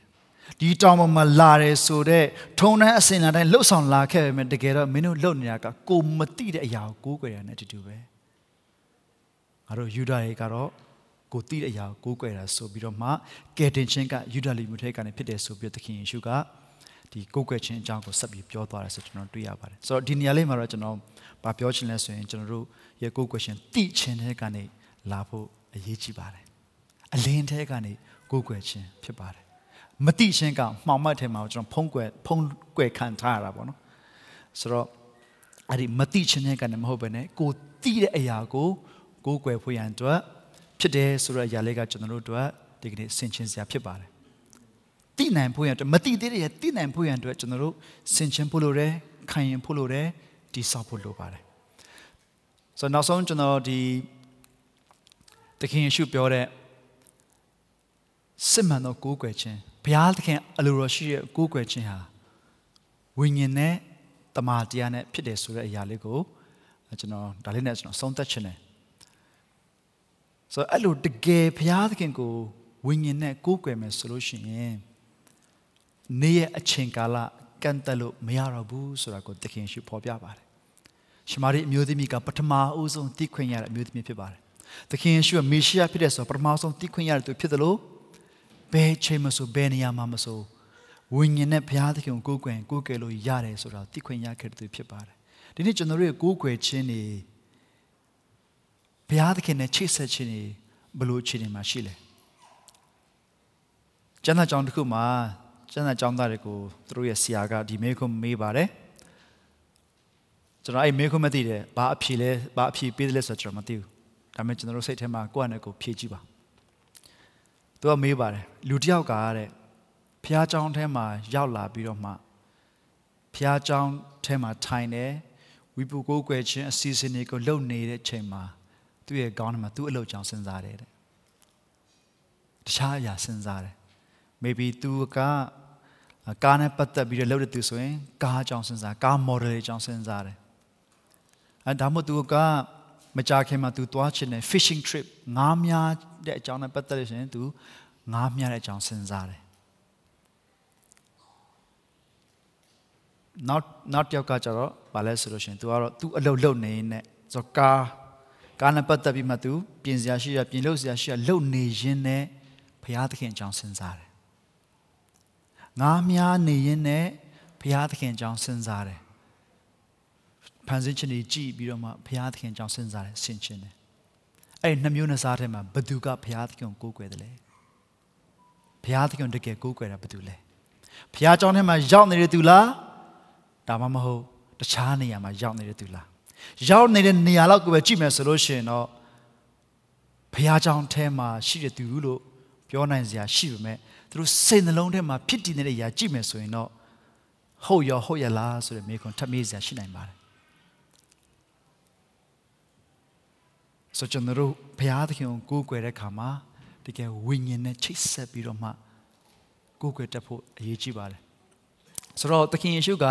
ဒီတောင်ပေါ်မှာလာတယ်ဆိုတော့ထုံတန်းအစင်လာတိုင်းလှုပ်ဆောင်လာခဲ့ပေမဲ့တကယ်တော့မင်းတို့လှုပ်နေတာကကိုမတိတဲ့အရာကိုကိုးကွယ်ရတဲ့အတူတူပဲငါတို့ယူဒာတွေကတော့ကိုတိတဲ့အရာကိုကိုးကွယ်တာဆိုပြီးတော့မှကယ်တင်ခြင်းကယူဒာလီမျိုးထဲကနေဖြစ်တယ်ဆိုပြီးသခင်ယေရှုကဒီကိုးကွယ်ခြင်းအကြောင်းကိုဆက်ပြီးပြောသွားတယ်ဆိုကျွန်တော်တွေ့ရပါတယ်ဆိုတော့ဒီနေရာလေးမှာတော့ကျွန်တော်ဗာပြောချင်လဲဆိုရင်ကျွန်တော်တို့ရဲ့ကိုးကွယ်ခြင်းတိခြင်းထဲကနေလာဖို့အရေးကြီးပါတယ် အလင်းထဲကနေကိုးကွယ်ခြင်းဖြစ်ပါတယ်မတိခြင်းကမှောင်မတ်ထဲမှာကျွန်တော်ဖုံးကွယ်ဖုံးကွယ်ခံထားရတာပေါ့နော်ဆိုတော့အဲ့ဒီမတိခြင်းနဲ့ကနေမဟုတ်ဘဲနဲ့ကိုတိတဲ့အရာကိုကိုးကွယ်ဖို့ရန်အတွက်ဖြစ်တယ်ဆိုတော့အရာလေးကကျွန်တော်တို့အတွက်ဒီကနေ့ဆင်ခြင်စရာဖြစ်ပါတယ်တိနိုင်ဖို့ရန်အတွက်မတိသေးတဲ့ရတိနိုင်ဖို့ရန်အတွက်ကျွန်တော်တို့ဆင်ခြင်ဖို့လိုတယ်ခံရင်ဖို့လိုတယ်ဒီဆောက်ဖို့လိုပါတယ်ဆိုတော့နောက်ဆုံးကျွန်တော်ဒီတခင်ယေရှုပြောတဲ့ စစ်မှန်သောကိုးကွယ်ခြင်းဘုရားသခင်အလိုတော်ရှိတဲ့ကိုးကွယ်ခြင်းဟာဝိညာဉ်နဲ့တမာတရားနဲ့ဖြစ်တယ်ဆိုတဲ့အရာလေးကိုကျွန်တော်ဒါလေးနဲ့ကျွန်တော်ဆုံးသက်ခြင်းတယ်ဆိုတော့အဲ့လိုတကယ်ဘုရားသခင်ကိုဝိညာဉ်နဲ့ကိုးကွယ်မယ်ဆိုလို့ရှိရင်နေ့ရဲ့အချိန်ကာလကန့်တက်လို့မရတော့ဘူးဆိုတာကိုသခင်ရှိဖော်ပြပါတယ်ရှမာရိအမျိုးသမီးကပထမအဦးဆုံးသိခွင့်ရတဲ့အမျိုးသမီးဖြစ်ပါတယ်သခင်ယေရှုကမေရှိယဖြစ်တဲ့ဆိုပထမဆုံးသိခွင့်ရတဲ့သူဖြစ်တယ်လို့ ဘယ်ချိန်မဆိုဘယ်နေရာမှာမဆိုဝိညာဉ်နဲ့ဘုရားသခင်ကိုကိုးကွယ်ကိုးကွယ်လို့ရတယ်ဆိုတာသိခွင့်ရခဲ့တဲ့သူဖြစ်ပါတယ်ဒီနေ့ကျွန်တော်တို့ရဲ့ကိုးကွယ်ခြင်းတွေဘုရားသခင်နဲ့ချိတ်ဆက်ခြင်းတွေဘယ်လိုအခြေအနေမှာရှိလဲကျမ်းစာကြောင်းတစ်ခုမှာကျမ်းစာကြောင်းသားတွေကိုသူတို့ရဲ့ဆရာကဒီမေးခွန်းမေးပါတယ်ကျွန်တော်အဲ့မေးခွန်းမသိတယ်ဘာအဖြေလဲဘာအဖြေပေးတယ်လဲဆိုတော့ကျွန်တော်မသိဘူးဒါပေမဲ့ကျွန်တော်တို့စိတ်ထဲမှာကိုယ့်အနေကိုဖြေကြည့်ပါ သူကမေးပါတယ်လူတစ်ယောက်ကတဲ့ဖះเจ้าထဲမှာရောက်လာပြီးတော့မှဖះเจ้าထဲမှာထိုင်တယ်ဝိပုကိုးကွယ်ခြင်းအစီအစဉ်တွေကိုလုပ်နေတဲ့ချိန်မှာသူ့ရဲ့ခေါင်းထဲမှာသူ့အလုပ်ကြောင့်စဉ်းစားတယ်တဲ့တခြားအရာစဉ်းစားတယ် maybe သူကကားနဲ့ပတ်သက်ပြီးတော့လုပ်တဲ့သူဆိုရင်ကားအကြောင်းစဉ်းစားကား model အကြောင်းစဉ်းစားတယ်အဲဒါမှမဟုတ်သူကမကြခင်မှာသူသွားချင်တယ် fishing trip ငါးများ တဲ့အကြောင်းနဲ့ပတ်သက်လို့ရှင်သူငားမြတဲ့အကြောင်းစဉ်းစားတယ်နောက်နောက်တယောက်ကကျတော့ဗာလဲဆိုလို့ရှင်သူကတော့သူအလုပ်လုပ်နေနဲ့ဆိုကာကာနဲ့ပတ်သက်ပြီးမှသူပြင်စရာရှိရပြင်လို့စရာရှိရလုပ်နေရင်းနဲ့ဘုရားသခင်အကြောင်းစဉ်းစားတယ်ငားမြနေရင်းနဲ့ဘုရားသခင်အကြောင်းစဉ်းစားတယ်ဖန်ဆင်းခြင်းကြီးကြည့်ပြီးတော့မှဘုရားသခင်အကြောင်းစဉ်းစားတယ်ဆင်ခြင်တယ် အဲ့နှမျိုးနှစားထဲမှာဘသူကဘုရားသခင်ကိုကိုးကွယ်တယ်လဲဘုရားသခင်တကယ်ကိုးကွယ်တာဘသူလဲဘုရားကျောင်းထဲမှာရောက်နေတဲ့သူလားဒါမှမဟုတ်တခြားနေရာမှာရောက်နေတဲ့သူလားရောက်နေတဲ့နေရာလောက်ကိုပဲကြည့်မယ်ဆိုလို့ရှိရင်တော့ဘုရားကျောင်းထဲမှာရှိတဲ့သူလို့ပြောနိုင်စရာရှိပေမဲ့သူတို့စိတ်နှလုံးထဲမှာဖြစ်တည်နေတဲ့အရာကြည့်မယ်ဆိုရင်တော့ဟုတ်ရောဟုတ်ရလားဆိုတဲ့မေးခွန်းထပ်မေးစရာရှိနိုင်ပါတယ် ဆိုကျွန်တော်တို့ဘုရားသခင်ကိုကိုးကွယ်တဲ့အခါမှာတကယ်ဝိညာဉ်နဲ့ချိတ်ဆက်ပြီးတော့မှကိုးကွယ်တတ်ဖို့အရေးကြီးပါတယ်ဆိုတော့သခင်ယေရှုက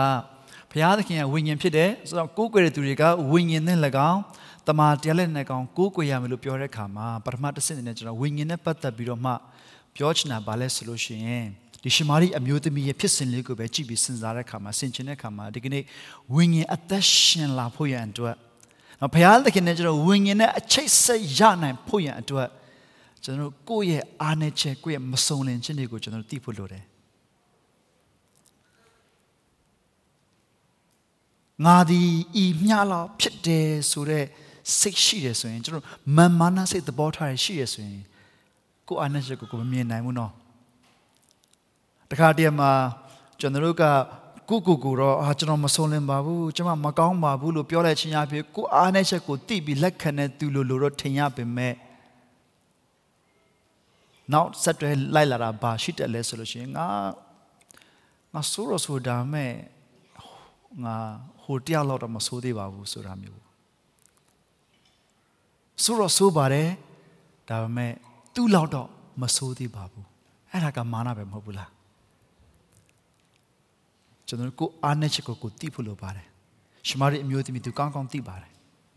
ဘုရားသခင်ကဝိညာဉ်ဖြစ်တယ်ဆိုတော့ကိုးကွယ်တဲ့သူတွေကဝိညာဉ်နဲ့၎င်းတမာတရားလက်နဲ့ကောင်ကိုးကွယ်ရမယ်လို့ပြောတဲ့အခါမှာပထမတစ်ဆင့်နဲ့ကျွန်တော်ဝိညာဉ်နဲ့ပတ်သက်ပြီးတော့မှပြောချင်တာဘာလဲဆိုလို့ရှိရင်ဒီရှမာရိအမျိုးသမီးရဲ့ဖြစ်စဉ်လေးကိုပဲကြည့်ပြီးစဉ်းစားတဲ့အခါမှာဆင်ခြင်တဲ့အခါမှာဒီကနေ့ဝိညာဉ်အသက်ရှင်လာဖို့ရန်အတွက် နော်ဘုရားသခင်နဲ့ကျွန်တော်ဝိညာဉ်နဲ့အချိတ်ဆက်ရနိုင်ဖို့ရန်အတွက်ကျွန်တော်ကိုယ့်ရဲ့အားနည်းချက်ကိုယ့်ရဲ့မစုံလင်ခြင်းတွေကိုကျွန်တော်သိဖို့လိုတယ်ငါဒီဤမျှလောက်ဖြစ်တယ်ဆိုတော့စိတ်ရှိတယ်ဆိုရင်ကျွန်တော်မာမာနစိတ်သဘောထားရရှိရဆိုရင်ကိုယ်အားနည်းချက်ကိုကိုမမြင်နိုင်ဘူးနော်တခါတည်းမှာကျွန်တော်တို့က ကိုကိုကိုတော့အာကျွန်တော်မဆုံးလင်ပါဘူးကျွန်မမကောင်းပါဘူးလို့ပြောလိုက်ခြင်းအဖြစ်ကိုအားနည်းချက်ကိုသိပြီးလက်ခံတဲ့သူလိုလိုတော့ထင်ရပေမဲ့နောက်ဆက်တွဲလိုက်လာတာဘာရှိတယ်လဲဆိုလို့ရှိရင်ငါငါဆိုးရဆိုတာမဲ့ငါဟိုတယောက်လောက်တော့မဆိုးသေးပါဘူးဆိုတာမျိုးဆိုးတော့ဆိုးပါတယ်ဒါပေမဲ့သူ့လောက်တော့မဆိုးသေးပါဘူးအဲ့ဒါကမာနပဲမဟုတ်ဘူးလား ကျွန်တော်ကိုအားနဲ့ချက်ကိုကိုသိဖို့လိုပါတယ်ရှမာရိအမျိုးသမီးသူကောင်းကောင်းသိပါတယ်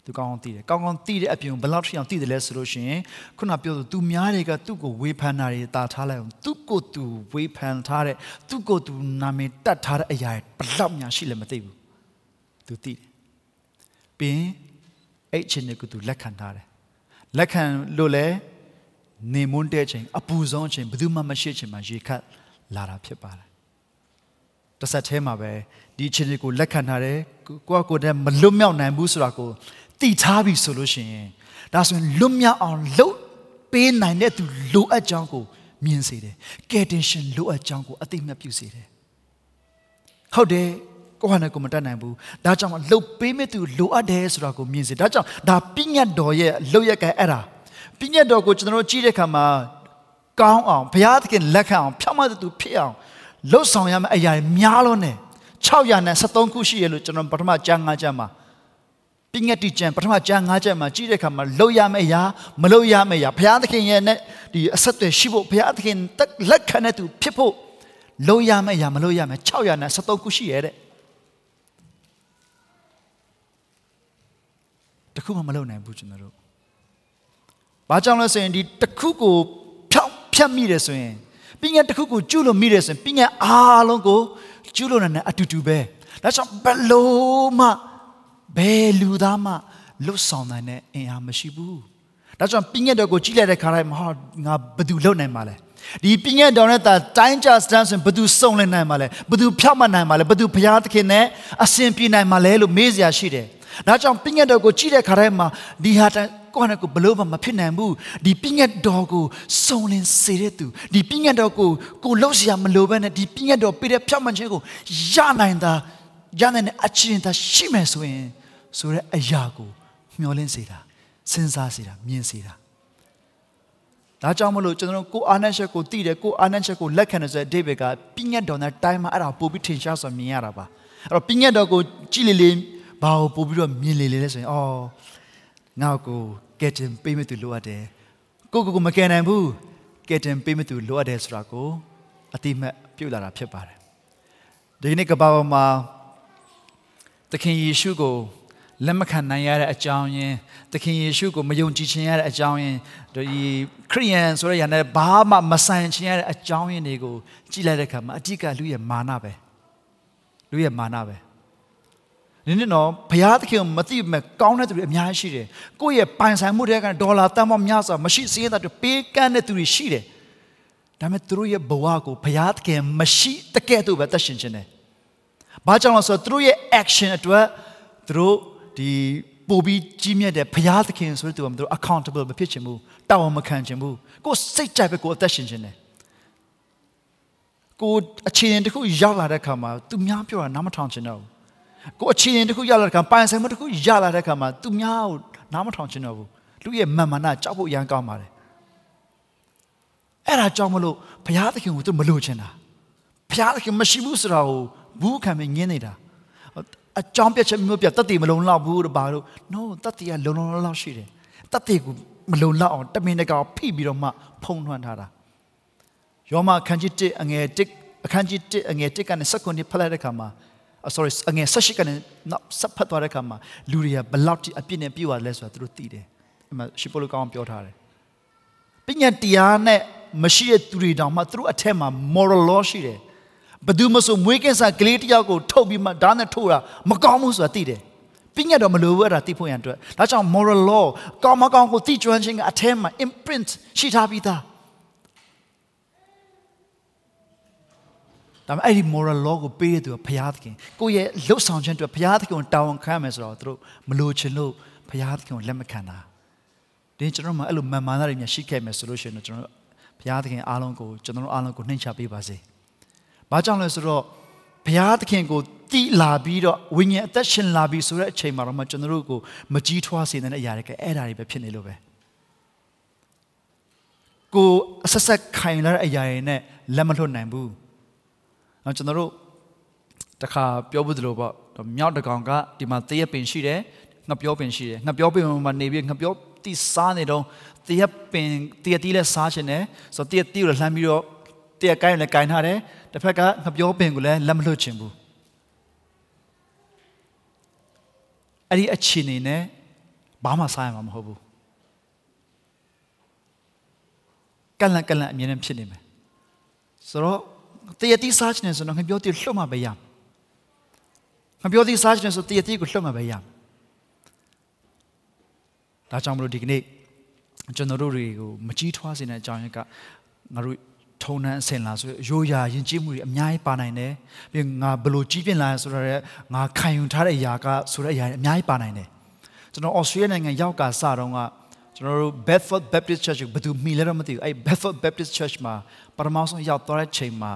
သူကောင်းကောင်းသိတယ်ကောင်းကောင်းသိတဲ့အပြင်ဘယ်လောက်ထိအောင်သိတယ်လဲဆိုလို့ရှိရင်ခုနပြောသူများတွေကသူ့ကိုဝေဖန်တာတွေတာထားလိုက်အောင်သူ့ကိုသူဝေဖန်ထားတဲ့သူ့ကိုသူနာမည်တတ်ထားတဲ့အရာဘယ်လောက်များရှိလဲမသိဘူးသူသိတယ်ပြီးရင်အဲ့ချင်းကိုသူလက်ခံထားတယ်လက်ခံလို့လဲနေမွန်းတဲ့ချိန်အပူဆုံးချိန်ဘယ်သူမှမရှိချိန်မှာရေခတ်လာတာဖြစ်ပါတယ် တစ်ဆက်သေးမှာပဲဒီချင်းကိုလက်ခံထားတယ်ကိုကကိုတည်းမလွတ်မြောက်နိုင်ဘူးဆိုတာကိုသိထားပြီဆိုလို့ရှိရင်ဒါဆိုရင်လွတ်မြောက်အောင်လုပ်ပေးနိုင်တဲ့သူလိုအပ်ကြောင်းကိုမြင်စေတယ်ကယ်တင်ရှင်လိုအပ်ကြောင်းကိုအသိမှတ်ပြုစေတယ်ဟုတ်တယ်ကိုဟာနဲ့ကိုမတတ်နိုင်ဘူးဒါကြောင့်လှုပ်ပေးမဲ့သူလိုအပ်တယ်ဆိုတာကိုမြင်စေဒါကြောင့်ဒါပြညတ်တော်ရဲ့လှုပ်ရက်ကဲအဲ့ဒါပြညတ်တော်ကိုကျွန်တော်တို့ကြည့်တဲ့အခါမှာကောင်းအောင်ဘုရားသခင်လက်ခံအောင်ဖြောင့်မတ်သူဖြစ်အောင် လှုပ်ဆောင်ရမယ့်အရာတွေများလို့နဲ့673ခုရှိရလို့ကျွန်တော်ပထမကျမ်း၅ကျမ်းမှာပြညတ်တိကျမ်းပထမကျမ်း၅ကျမ်းမှာကြည့်တဲ့အခါမှာလှုပ်ရမယ့်အရာမလှုပ်ရမယ့်အရာဘုရားသခင်ရဲ့နဲ့ဒီအဆက်တွေရှိဖို့ဘုရားသခင်လက်ခံတဲ့သူဖြစ်ဖို့လှုပ်ရမယ့်အရာမလှုပ်ရမယ့်673ခုရှိရတဲ့တခုမှမလုပ်နိုင်ဘူးကျွန်တော်တို့။ဘာကြောင့်လဲဆိုရင်ဒီတခုကိုဖြောင်းဖြတ်မိတယ်ဆိုရင် ပညာတခုကိုကျุလို့မိတယ်ဆိုရင်ပညာအားလုံးကိုကျุလို့နေတဲ့အတူတူပဲ။ဒါကြောင့်ဘလို့မှဘယ်လူသားမှလွတ်ဆောင်နိုင်တဲ့အင်အားမရှိဘူး။ဒါကြောင့်ပညာတော်ကိုကြည့်လိုက်တဲ့ခါတိုင်းမှာငါဘယ်သူလုပ်နိုင်မှာလဲ။ဒီပညာတော်နဲ့တာတိုင်းကြစတန်းဆိုဘယ်သူစုံလင်နိုင်မှာလဲဘယ်သူဖြောက်မနိုင်မှာလဲဘယ်သူဘုရားသခင်နဲ့အစဉ်ပြေနိုင်မှာလဲလို့မေးစရာရှိတယ်။ ဒါကြောင့်ပညတ်တော်ကိုကြည့်တဲ့ခါတိုင်းမှာဒီဟာတကိုယ့်နဲ့ကိုဘလို့မှမဖြစ်နိုင်ဘူးဒီပညတ်တော်ကိုစုံလင်စေတဲ့သူဒီပညတ်တော်ကိုကိုလှုပ်ရှားမလိုဘဲနဲ့ဒီပညတ်တော်ပြတဲ့ဖြောက်မှန်ခြင်းကိုရနိုင်တာရနိုင်တဲ့အချင်းသာရှိမယ်ဆိုရင်ဆိုတဲ့အရာကိုမျှော်လင့်စေတာစဉ်းစားစေတာမြင်စေတာဒါကြောင့်မလို့ကျွန်တော်ကိုအာနတ်ချက်ကိုသိတယ်ကိုအာနတ်ချက်ကိုလက်ခံတယ်ဆိုတဲ့အဓိပ္ပာယ်ကပညတ်တော်နဲ့တိုင်းမှာအဲ့ဒါပို့ပြီးထင်ရှားစွာမြင်ရတာပါအဲ့တော့ပညတ်တော်ကိုကြည်လေလေ ဘာကိုပို့ပြီးတော့မြင်လေလေလဲဆိုရင်အော်ငါ့ကိုကဲတင်ပေးမဲ့သူလိုအပ်တယ်ကိုကိုကိုမကယ်နိုင်ဘူးကဲတင်ပေးမဲ့သူလိုအပ်တယ်ဆိုတာကိုအတိမတ်ပြုတ်လာတာဖြစ်ပါတယ်ဒီနေ့ကဘာပေါ်မှာသခင်ယေရှုကိုလက်မခံနိုင်ရတဲ့အကြောင်းရင်းသခင်ယေရှုကိုမယုံကြည်ခြင်းရတဲ့အကြောင်းရင်းဒီခရိယန်ဆိုတဲ့ຢာနဲ့ဘာမှမဆိုင်ခြင်းရတဲ့အကြောင်းရင်းတွေကိုကြည့်လိုက်တဲ့အခါမှာအတိတ်ကလူရဲ့မာနပဲလူရဲ့မာနပဲ နင်းတော့ဘုရားသခင်မသိမဲ့ကောင်းတဲ့သူတွေအများကြီးရှိတယ်ကိုယ့်ရဲ့ပိုင်ဆိုင်မှုတွေကဒေါ်လာတန်ပေါင်းများစွာမရှိစေတဲ့ပေးကမ်းတဲ့သူတွေရှိတယ်ဒါပေမဲ့သူတို့ရဲ့ဘဝကိုဘုရားသခင်မရှိတကယ်တော့ပဲသက်ရှင်ခြင်းတယ်ဘာကြောင့်လဲဆိုတော့သူတို့ရဲ့ action အတွက်သူတို့ဒီပို့ပြီးကြီးမြတ်တဲ့ဘုရားသခင်ဆိုတဲ့သူကသူတို့ accountable မဖြစ်ချင်ဘူးတာဝန်မခံချင်ဘူးကိုယ်စိတ်ကြိုက်ပဲကိုယ်အသက်ရှင်ခြင်းတယ်ကိုအခြေအနေတစ်ခုရောက်လာတဲ့အခါမှာသူများပြောတာနားမထောင်ချင်တော့ဘူး ကိုအခြေအနေတစ်ခုရလာတဲ့အခါပိုင်ဆိုင်မှုတစ်ခုရလာတဲ့အခါမှာသူများကိုနားမထောင်ချင်တော့ဘူးလူရဲ့မာမနာကြောက်ဖို့ရမ်းကောင်းပါတယ်အဲ့ဒါကြောင့်မလို့ဘုရားသခင်ကိုသူမလို့ချင်တာဘုရားသခင်မရှိဘူးဆိုတာကိုဘူးခံမငင်းနေတာအကြောင်းပြချက်မျိုးပြတတ်တည်မလုံလောက်ဘူးတော့ဘာလို့ no တတ်တည်ကလုံလုံလောက်ရှိတယ်တတ်တည်ကိုမလုံလောက်အောင်တမင်တကာဖိပြီးတော့မှဖုံးထွန်းထားတာယောမအခန်းကြီး1အငယ်1အခန်းကြီး1အငယ်1ကနေ19ဖတ်လိုက်တဲ့အခါမှာ sorry အငယ်၁၈ကနေနောက်ဆက်ဖတ်သွားတဲ့အခါမှာလူတွေကဘလောက်တိအပြစ်နဲ့ပြည့်ဝလဲဆိုတာသူတို့သိတယ်အမှရှီပိုလိုကောင်းပြောထားတယ်ပညာတရားနဲ့မရှိတဲ့သူတွေတောင်မှသူတို့အထက်မှာ moral law ရှိတယ်ဘယ်သူမှဆိုမွေးကင်းစားကလေးတယောက်ကိုထုတ်ပြီးမှဓာတ်နဲ့ထိုးတာမကောင်းဘူးဆိုတာသိတယ်ပညာတော့မလိုဘူးအဲ့ဒါသိဖို့ရန်အတွက်ဒါကြောင့် moral law ကောင်းမကောင်းကိုသိကျွမ်းခြင်းကအထက်မှာ imprint ရှိထားပြီးသား ဒါပေမဲ့အဲ့ဒီ moral law ကိုပေးတဲ့သူကဘုရားသခင်ကိုယ့်ရဲ့လှုပ်ဆောင်ခြင်းအတွက်ဘုရားသခင်ကိုတာဝန်ခံရမယ်ဆိုတော့သူတို့မလိုချင်လို့ဘုရားသခင်ကိုလက်မခံတာဒီကျွန်တော်မှအဲ့လိုမာမာနာတွေများရှိခဲ့မယ်ဆိုလို့ရှိရင်တော့ကျွန်တော်ဘုရားသခင်အားလုံးကိုကျွန်တော်အားလုံးကိုနှိမ့်ချပေးပါစေ။ဘာကြောင့်လဲဆိုတော့ဘုရားသခင်ကိုတိလာပြီးတော့ဝိညာဉ်အသက်ရှင်လာပြီးဆိုတဲ့အချိန်မှာတော့မှကျွန်တော်တို့ကိုမကြီးထွားစေတဲ့အရာတွေကအဲ့ဒါတွေပဲဖြစ်နေလို့ပဲ။ကိုအဆက်ဆက်ခိုင်လာတဲ့အရာတွေနဲ့လက်မလွတ်နိုင်ဘူး။ နော်ကျွန်တော်တို့တခါပြောဘူးသလိုပေါ့မြောက်တကောင်ကဒီမှာတရက်ပင်ရှိတယ်ငှပြောပင်ရှိတယ်ငှပြောပင်မှာနေပြီးငှပြောတိစားနေတော့တရက်ပင်တရက်တီးလဲစားချင်တယ်ဆိုတော့တရက်တီးကိုလှမ်းပြီးတော့တရက်ကိုင်းလည်းကိုင်းထားတယ်တစ်ဖက်ကငှပြောပင်ကိုလည်းလက်မလွတ်ချင်ဘူးအဲ့ဒီအခြေအနေနဲ့ဘာမှစားရမှာမဟုတ်ဘူးကလန်ကလန်အမြင်နဲ့ဖြစ်နေမယ်ဆိုတော့ တရတိစားချင်တယ်ဆိုတော့ငါပြောတိလှုပ်မှပဲရငါပြောတိစားချင်တယ်ဆိုတရတိကိုလှုပ်မှပဲရဒါကြောင့်မလို့ဒီကနေ့ကျွန်တော်တို့တွေကိုမကြီးထွားစေတဲ့အကြောင်းရင်းကငါတို့ထုံနှန်းအစင်လာဆိုရိုးရာယဉ်ကျေးမှုတွေအများကြီးပါနိုင်တယ်ပြီးငါဘလို့ကြီးပြင်းလာဆိုတော့ငါခံယူထားတဲ့အရာကဆိုတဲ့အရာအများကြီးပါနိုင်တယ်ကျွန်တော်ဩစတြေးလျနိုင်ငံရောက်ကစတော့ကကျွန်တော်တို့ Bedford Baptist Church ကိုဘယ်သူမှီလဲတော့မသိဘူးအဲ့ Bedford Baptist Church မှာပထမဆုံးရောက်သွားတဲ့ချိန်မှာ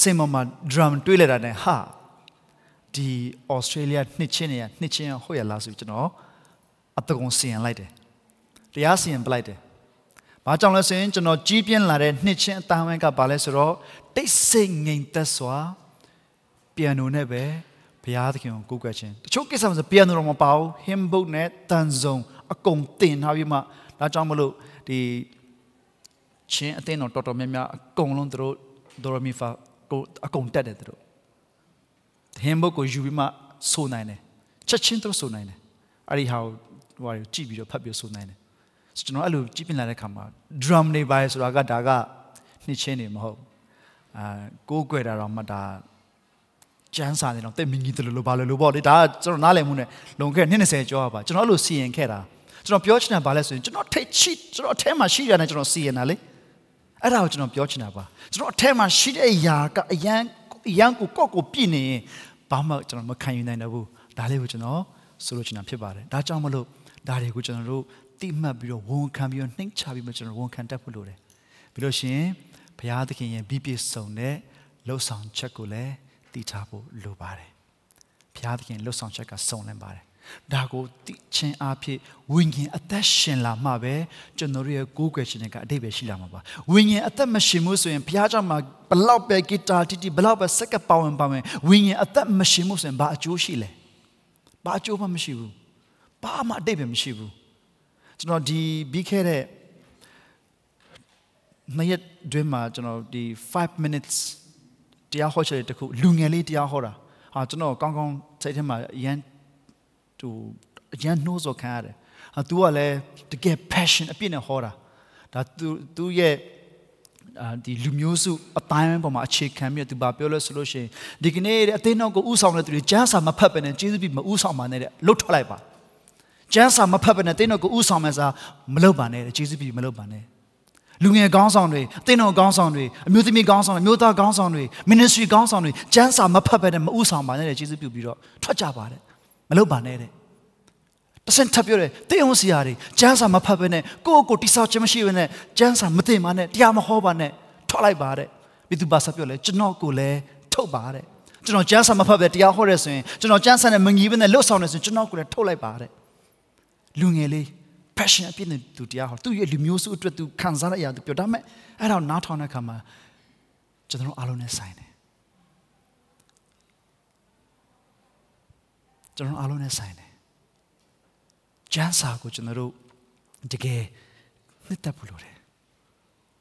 စင်မမှာ drum တွေးလိုက်တာနဲ့ဟာဒီ Australia နှစ်ချင်းနေရနှစ်ချင်းဟုတ်ရလားဆိုကျွန်တော်အတကုံစီရင်လိုက်တယ်တရားစီရင်ပလိုက်တယ်ဘာကြောင့်လဲဆိုရင်ကျွန်တော်ကြီးပြင်းလာတဲ့နှစ်ချင်းအတိုင်းဝိုင်းကဘာလဲဆိုတော့တိတ်ဆိတ်ငြိမ်သက်စွာပီယနိုနဲ့ပဲဘုရားသခင်ကိုကိုးကွယ်ခြင်းတချို့ကိစ္စမှာဆိုပီယနိုတော့မပါဘူး hymn book နဲ့တန်စုံအကုန်တင်ထားပြီးမှဒါကြောင့်မလို့ဒီချင်းအသင်းတော်တော်တော်များများအကုန်လုံးတို့ဒိုရမီဖာ ကိုအကုန်တက်တယ်တို့ဟင်ဘုတ်ကိုယူပြီးမှဆိုနိုင်တယ်ချက်ချင်းတို့ဆိုနိုင်တယ်အဲ့ဒီဟာကိုဟိုကြည့်ပြီးတော့ဖတ်ပြီးဆိုနိုင်တယ်ဆိုကျွန်တော်အဲ့လိုကြည့်ပြင်လာတဲ့ခါမှာ drum တွေပါဆိုတာကဒါကနှစ်ချင်းနေမဟုတ်အာကိုးကွယ်တာတော့မှဒါကျန်းစာနေတော့တဲ့မင်းကြီးတယ်လို့ဘာလို့လို့ပေါ့လေဒါကကျွန်တော်နားလည်မှုနဲ့လုံခဲ့နှစ်20ကျော်ပါကျွန်တော်အဲ့လိုစီရင်ခဲ့တာကျွန်တော်ပြောချင်တာဘာလဲဆိုရင်ကျွန်တော်ထိတ်ချိကျွန်တော်အထဲမှာရှိရတယ်ကျွန်တော်စီရင်တာလေ အဲ့ဒါကိုကျွန်တော်ပြောချင်တာပါကျွန်တော်အထက်မှာရှိတဲ့ຢာကအရန်အရန်ကိုကော့ကိုပြည့်နေရင်ဘာမှကျွန်တော်မခံယူနိုင်တော့ဘူးဒါလေးကိုကျွန်တော်ဆိုလိုချင်တာဖြစ်ပါတယ်ဒါကြောင့်မလို့ဒါတွေကိုကျွန်တော်တို့တိမှတ်ပြီးတော့ဝန်ခံပြီးတော့နှိမ့်ချပြီးမှကျွန်တော်ဝန်ခံတတ်ဖို့လိုတယ်ပြီးလို့ရှိရင်ဘုရားသခင်ရဲ့ပြီးပြည့်စုံတဲ့လှုပ်ဆောင်ချက်ကိုလည်းတည်ထားဖို့လိုပါတယ်ဘုရားသခင်လှုပ်ဆောင်ချက်ကစုံလင်ပါတယ် ဒါကိုသိချင်းအဖြစ်ဝိညာဉ်အသက်ရှင်လာမှပဲကျွန်တော်တို့ရဲ့ကိုးကွယ်ခြင်းကအတိတ်ပဲရှိလာမှာပါဝိညာဉ်အသက်မရှင်ဘူးဆိုရင်ဘုရားကြောင့်မှာဘလောက်ပဲဂီတာတီတီဘလောက်ပဲစက်ကပေါဝင်ပါမယ်ဝိညာဉ်အသက်မရှင်ဘူးဆိုရင်ဘာအကျိုးရှိလဲဘာအကျိုးမှမရှိဘူးဘာမှအတိတ်ပဲမရှိဘူးကျွန်တော်ဒီပြီးခဲ့တဲ့နှစ်ရက်တွင်းမှာကျွန်တော်ဒီ5 minutes တရားဟောချက်တခုလူငယ်လေးတရားဟောတာဟာကျွန်တော်ကောင်းကောင်းစိတ်ထဲမှာအရန် သူအကျန်းနှိုးစော်ခံရတယ်ဟာ तू ကလည်းတကယ် passion အပြည့်နဲ့ဟောတာဒါ तू သူ့ရဲ့အာဒီလူမျိုးစုအတိုင်းပေါ်မှာအခြေခံပြီးသူပါပြောလို့ဆိုလို့ရှိရင်ဒီကနေ့အသေးနောက်ကိုဥဆောင်တဲ့သူတွေကျန်းစာမဖတ်ပဲနဲ့ကျေးဇူးပြုမဥဆောင်ပါနဲ့တဲ့လွတ်ထွက်လိုက်ပါကျန်းစာမဖတ်ပဲနဲ့တင်းတော့ကိုဥဆောင်မယ်စာမလုပ်ပါနဲ့တဲ့ကျေးဇူးပြုမလုပ်ပါနဲ့လူငယ်ကောင်းဆောင်တွေတင်းတော်ကောင်းဆောင်တွေအမျိုးသမီးကောင်းဆောင်တွေအမျိုးသားကောင်းဆောင်တွေ ministry ကောင်းဆောင်တွေကျန်းစာမဖတ်ပဲနဲ့မဥဆောင်ပါနဲ့တဲ့ကျေးဇူးပြုပြီးတော့ထွက်ကြပါတဲ့ မလုပ်ပါနဲ့တဲ့တဆင့်ထပ်ပြောတယ်တင်းအောင်စီယာတွေကျမ်းစာမဖတ်ဘဲနဲ့ကိုယ့်ကိုယ်တိဆောက်ခြင်းမရှိဘဲနဲ့ကျမ်းစာမသိမှနဲ့တရားမဟောပါနဲ့ထွက်လိုက်ပါတဲ့ဘီသူပါဆက်ပြောလဲကျွန်တော်ကိုလည်းထုတ်ပါတဲ့ကျွန်တော်ကျမ်းစာမဖတ်ဘဲတရားဟောရဲဆိုရင်ကျွန်တော်ကျမ်းစာနဲ့မငြီးဘဲနဲ့လှုပ်ဆောင်နေဆိုရင်ကျွန်တော်ကိုလည်းထုတ်လိုက်ပါတဲ့လူငယ်လေး passion အပြည့်နဲ့သူတရားဟောသူရဲ့လူမျိုးစုအတွက်သူခံစားရရသူပြောဒါမဲ့အဲ့ဒါနားထောင်တဲ့အခါမှာကျွန်တော်အားလုံးနဲ့ဆိုင်တယ် ကျွန်တော်အားလုံးနဲ့ဆိုင်တယ်ကျမ်းစာကိုကျွန်တော်တို့တကယ်နှစ်သက်ဖို့လိုတယ်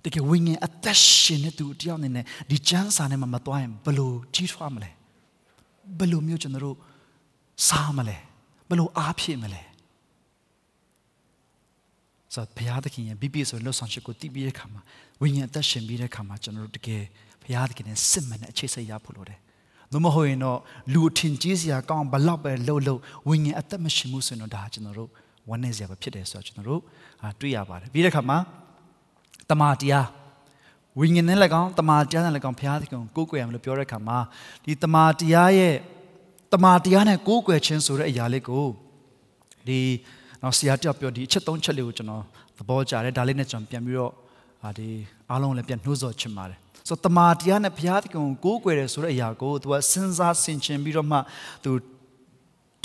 တကယ်ဝိညာဉ်အသက်ရှင်တဲ့သူတယောက်အနေနဲ့ဒီကျမ်းစာနဲ့မှမသွားရင်ဘယ်လိုကြီးထွားမလဲဘယ်လိုမျိုးကျွန်တော်တို့စားမလဲဘယ်လိုအားဖြည့်မလဲဆိုတော့ဘုရားသခင်ရဲ့ BP ဆိုလှုပ်ဆောင်ချက်ကိုတည်ပြီးတဲ့ခါမှာဝိညာဉ်အသက်ရှင်ပြီးတဲ့ခါမှာကျွန်တော်တို့တကယ်ဘုရားသခင်နဲ့စစ်မှန်တဲ့အခြေစိတ်ရဖို့လိုတယ်။ သို့မဟုတ်ရင်တော့လူအထင်ကြီးစရာကောင်းဘလောက်ပဲလှုပ်လှုပ်ဝိညာဉ်အသက်မရှင်မှုဆိုရင်တော့ဒါကျွန်တော်တို့ဝမ်းနည်းစရာပဲဖြစ်တယ်ဆိုတော့ကျွန်တော်တို့တွေ့ရပါတယ်။ပြီးတဲ့ခါမှာတမာတရားဝိညာဉ်နဲ့လည်းကောင်းတမာတရားနဲ့လည်းကောင်းဘုရားသခင်ကိုကိုးကွယ်ရမယ်လို့ပြောတဲ့ခါမှာဒီတမာတရားရဲ့တမာတရားနဲ့ကိုးကွယ်ခြင်းဆိုတဲ့အရာလေးကိုဒီနော်ဆရာတယောက်ပြောဒီအချက်သုံးချက်လေးကိုကျွန်တော်သဘောကျတယ်ဒါလေးနဲ့ကျွန်တော်ပြန်ပြီးတော့ဒီအားလုံးလည်းပြန်နှိုးဆော်ချင်ပါတယ် ဆိုတမာတရားနဲ့ဘုရားသခင်ကိုကိုးကွယ်တယ်ဆိုတဲ့အရာကိုသူကစဉ်းစားဆင်ခြင်ပြီးတော့မှသူ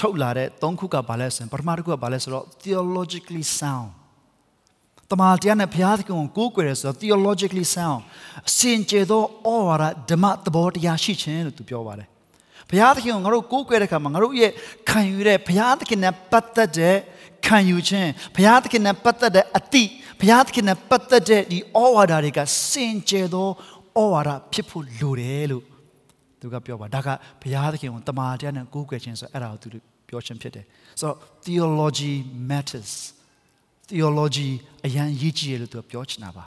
ထုတ်လာတဲ့သုံးခုကဘာလဲဆိုရင်ပထမတစ်ခုကဘာလဲဆိုတော့ theologically sound တမန်တရားနဲ့ဘုရားသခင်ကိုကိုးကွယ်ရဆိုတော့ theologically sound အစင်ကျေသောဩဝါဒဓမ္မသဘောတရားရှိခြင်းလို့သူပြောပါတယ်ဘုရားသခင်ကိုငါတို့ကိုးကွယ်တဲ့အခါမှာငါတို့ရဲ့ခံယူတဲ့ဘုရားသခင်နဲ့ပတ်သက်တဲ့ခံယူခြင်းဘုရားသခင်နဲ့ပတ်သက်တဲ့အတိဘုရားသခင်နဲ့ပတ်သက်တဲ့ဒီဩဝါဒတွေကစင်ကြယ်သော ဩဝါဒဖြစ်ဖို့လိုတယ်လို့သူကပြောပါဒါကဘုရားသခင်ကိုတမန်တရားနဲ့ကိုးကွယ်ခြင်းဆိုအဲ့ဒါကိုသူပြောခြင်းဖြစ်တယ်ဆိုတော့ theology matters theology အရန်ရေးကြည့်ရလို့သူပြောချင်တာပါ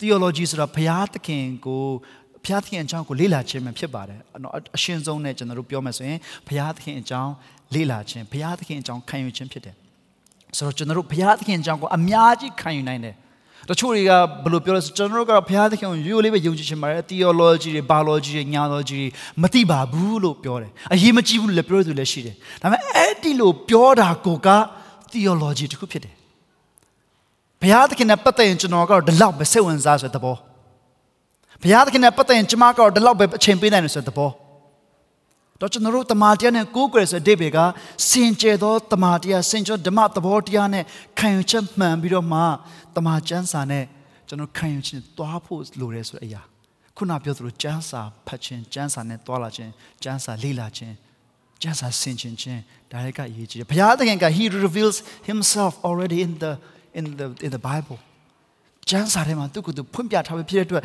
theology ဆိုတာဘုရားသခင်ကိုဘုရားသခင်အကြောင်းကိုလေ့လာခြင်းပဲဖြစ်ပါတယ်အရှင်းဆုံးနဲ့ကျွန်တော်တို့ပြောမယ်ဆိုရင်ဘုရားသခင်အကြောင်းလေ့လာခြင်းဘုရားသခင်အကြောင်းခံယူခြင်းဖြစ်တယ်ဆိုတော့ကျွန်တော်တို့ဘုရားသခင်အကြောင်းကိုအများကြီးခံယူနိုင်တယ် တချို့တွေကဘယ်လိုပြောလဲဆိုကျွန်တော်တို့ကတော့ဘုရားသခင်ကိုရိုးရိုးလေးပဲယုံကြည်ခြင်းပါတယ် theology တွေ biology တွေ gnanogy တွေမသိပါဘူးလို့ပြောတယ်အရေးမကြီးဘူးလို့လည်းပြောသူလည်းရှိတယ်ဒါပေမဲ့အဲ့ဒီလိုပြောတာကိုက theology တခုဖြစ်တယ်ဘုရားသခင်နဲ့ပတ်သက်ရင်ကျွန်တော်ကတော့ဒီလောက်ပဲစိတ်ဝင်စားဆိုတဲ့သဘောဘုရားသခင်နဲ့ပတ်သက်ရင်ကျွန်မကတော့ဒီလောက်ပဲအချိန်ပေးနိုင်တယ်ဆိုတဲ့သဘောတော့ကျွန်တော်တို့တမာတရားနဲ့ကိုးကွယ်ဆိုတဲ့အဓိပ္ပာယ်ကစင်ကြယ်သောတမာတရားစင်ကြယ်ဓမ္မသဘောတရားနဲ့ခံယူချက်မှန်ပြီးတော့မှ တမာကျမ်းစာနဲ့ကျွန်တော်ခံယူခြင်းတွားဖို့လိုတယ်ဆိုတဲ့အရာခုနပြောသလိုကျမ်းစာဖတ်ခြင်းကျမ်းစာနဲ့တွားလာခြင်းကျမ်းစာလေ့လာခြင်းကျမ်းစာဆင်ခြင်ခြင်းဒါတွေကအရေးကြီးတယ်ဘုရားသခင်က he reveals himself already in the in the in the Bible ကျမ်းစာထဲမှာသူကသူဖွင့်ပြထားပြီးဖြစ်တဲ့အတွက်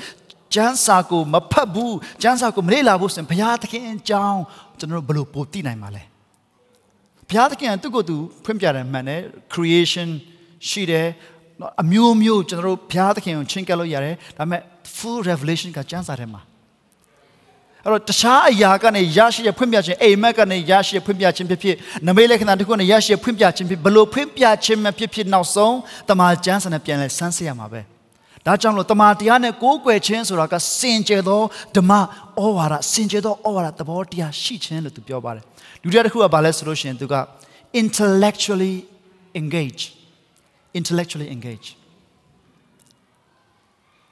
ကျမ်းစာကိုမဖတ်ဘူးကျမ်းစာကိုမလေ့လာဘူးဆိုရင်ဘုရားသခင်အကြောင်းကျွန်တော်တို့ဘယ်လိုပိုသိနိုင်မှာလဲဘုရားသခင်ကသူ့ကိုယ်သူဖွင့်ပြတယ်မှန်တယ် creation ရှိတယ် အမျိုးမျိုးကျွန်တော်တို့ဘုရားသခင်ကိုချင်းကပ်လို့ရတယ်ဒါပေမဲ့ full revelation ကကျမ်းစာထဲမှာအဲ့တော့တခြားအရာကနေရရှိရဖွင့်ပြခြင်းအိမ်မက်ကနေရရှိရဖွင့်ပြခြင်းဖြစ်ဖြစ်နမိတ်လက္ခဏာတစ်ခုနဲ့ရရှိရဖွင့်ပြခြင်းဖြစ်ဘလို့ဖွင့်ပြခြင်းမှဖြစ်ဖြစ်နောက်ဆုံးတမန်ကျမ်းစာနဲ့ပြန်လဲဆန်းစစ်ရမှာပဲဒါကြောင့်လို့တမန်တရားနဲ့ကိုးကွယ်ခြင်းဆိုတာကစင်ကြယ်သောဓမ္မဩဝါဒစင်ကြယ်သောဩဝါဒသဘောတရားရှိခြင်းလို့သူပြောပါတယ်လူတရားတစ်ခုကဘာလဲဆိုလို့ရှိရင်သူက intellectually engage intellectually engage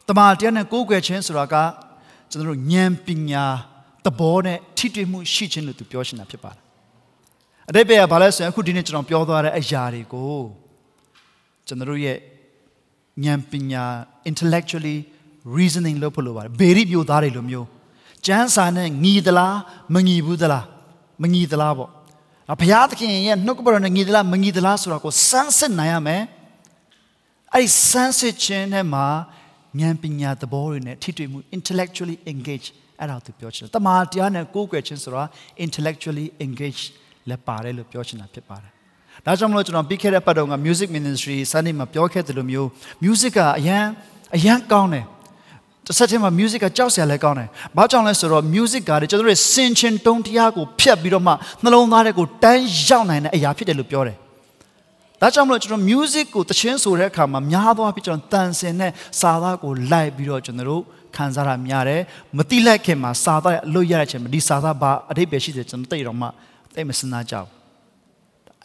တမန်တရားနဲ့ကိုးကွယ်ခြင်းဆိုတာကကျွန်တော်တို့ဉာဏ်ပညာသဘောနဲ့ထိတွေ့မှုရှိခြင်းလို့သူပြောရှင်တာဖြစ်ပါတယ်အတိတ်ပဲကဘာလဲဆိုရင်အခုဒီနေ့ကျွန်တော်ပြောသွားတဲ့အရာတွေကိုကျွန်တော်တို့ရဲ့ဉာဏ်ပညာ intellectually reasoning လုပ်ဖို့လိုပါတယ်ဘေရိမျိုးသားတွေလိုမျိုးကျမ်းစာနဲ့ညီသလားမညီဘူးသလားမညီသလားပေါ့ဘုရားသခင်ရဲ့နှုတ်ကပတော်နဲ့ညီသလားမညီသလားဆိုတာကိုစမ်းစစ်နိုင်ရမယ် အဲ့ဒီစမ်းစစ်ခြင်းနဲ့မှာဉာဏ်ပညာသဘောတွေနဲ့ထိတွေ့မှု intellectually engage အဲ့ဒါသူပြောချင်တယ်တမာတရားနဲ့ကိုးကွယ်ခြင်းဆိုတာ intellectually engage လက်ပါတယ်လို့ပြောချင်တာဖြစ်ပါတယ်ဒါကြောင့်မလို့ကျွန်တော်ပြီးခဲ့တဲ့ပတ်တုန်းက music ministry စနေမှာပြောခဲ့တယ်လို့မျိုး music ကအရန်အရန်ကောင်းတယ်တစ်ဆက်တည်းမှာ music ကကြောက်စရာလည်းကောင်းတယ်။ဘာကြောင့်လဲဆိုတော့ music ကကျွန်တော်တို့စင်ချင်တုံးတရားကိုဖျက်ပြီးတော့မှနှလုံးသားတွေကိုတန်းရောက်နိုင်တဲ့အရာဖြစ်တယ်လို့ပြောတယ်။ ဒါကြောင့်မလို့ကျွန်တော် music ကိုတခြင်းဆိုတဲ့အခါမှာများသောအားဖြင့်ကျွန်တော်တန်ဆင်တဲ့စာသားကိုလိုက်ပြီးတော့ကျွန်တော်တို့ခံစားရများတယ်။မတိလိုက်ခင်မှာစာသားအလို့ရတဲ့ချိန်မှာဒီစာသားဘာအထိပ္ပယ်ရှိတယ်ကျွန်တော်သိတော့မှသိမစင်စားကြဘူး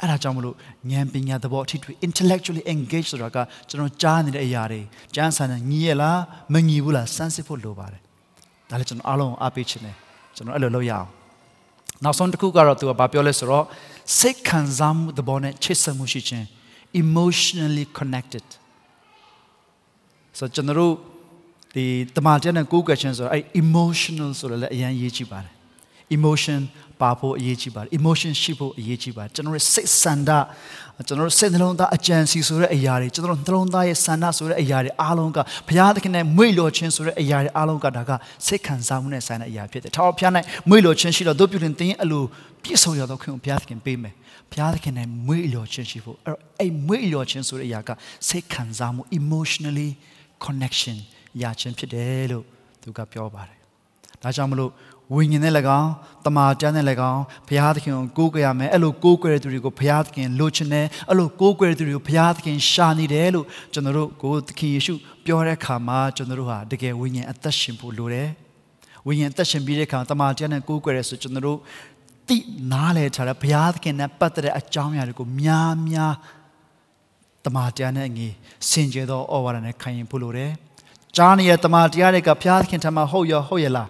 အဲ့ဒါကြောင့်မလို့ဉာဏ်ပညာသဘောအထိတွေ့ intellectually engage ဆိုတာကကျွန်တော်ကြားနေတဲ့အရာတွေကျမ်းစာနဲ့ညီရလားမညီဘူးလားစမ်းစစ်ဖို့လိုပါတယ်ဒါလည်းကျွန်တော်အားလုံးအားပေးခြင်းနဲ့ကျွန်တော်အဲ့လိုလုပ်ရအောင်နောက်ဆုံးတစ်ခုကတော့သူကဘာပြောလဲဆိုတော့ စိတ်ခံစားမှုသဘောနဲ့ချိတ်ဆက်မှုရှိခြင်း emotionally connected ဆိုကျွန်တော်တို့ဒီတမန်ကျန်တဲ့ကိုးကွယ်ခြင်းဆိုတော့အဲ့ emotional ဆိုတော့လည်းအရင်ရေးကြည့်ပါတယ် emotion ပါဖို့အရေးကြီးပါတယ် emotion ရှိဖို့အရေးကြီးပါတယ်ကျွန်တော်ရဲ့စိတ်ဆန္ဒကျွန်တော်တို့စိတ်နှလုံးသားအကြံစီဆိုတဲ့အရာတွေကျွန်တော်တို့နှလုံးသားရဲ့ဆန္ဒဆိုတဲ့အရာတွေအားလုံးကဘုရားသခင်နဲ့မွေ့လျော်ခြင်းဆိုတဲ့အရာတွေအားလုံးကဒါကစိတ်ခံစားမှုနဲ့ဆိုင်တဲ့အရာဖြစ်တယ်။ထာဝရဘုရား၌မွေ့လျော်ခြင်းရှိတော့တို့ပြုတင်တင်းအလိုပြည့်စုံရသောခွင့်ကိုဘုရားသခင်ပေးမယ်။ဘုရားသခင်နဲ့မွေ့လျော်ခြင်းရှိဖို့အဲ့တော့အဲ့မွေ့လျော်ခြင်းဆိုတဲ့အရာကစိတ်ခံစားမှု emotionally connection ရခြင်းဖြစ်တယ်လို့သူကပြောပါတယ်။ဒါကြောင့်မလို့ ဝိညာဉ်နဲ့၎င်းတမာတန်းနဲ့၎င်းဘုရားသခင်ကိုကိုးကွယ်ရမယ်အဲ့လိုကိုးကွယ်တဲ့သူတွေကိုဘုရားသခင်လိုချင်တယ်အဲ့လိုကိုးကွယ်တဲ့သူတွေကိုဘုရားသခင်ရှာနေတယ်လို့ကျွန်တော်တို့ကိုသခင်ယေရှုပြောတဲ့အခါမှာကျွန်တော်တို့ဟာတကယ်ဝိညာဉ်အသက်ရှင်ဖို့လိုတယ်ဝိညာဉ်အသက်ရှင်ပြီးတဲ့အခါတမာတန်းနဲ့ကိုးကွယ်ရဆိုကျွန်တော်တို့တိနားလဲထားတဲ့ဘုရားသခင်နဲ့ပတ်သက်တဲ့အကြောင်းအရာတွေကိုများများတမာတရားနဲ့အငေစင်ကြယ်သောဩဝါဒနဲ့ခံရင်ဖို့လိုတယ်ကြားနေတဲ့တမာတရားတွေကဘုရားသခင်ထံမှာဟုတ်ရောဟုတ်ရလား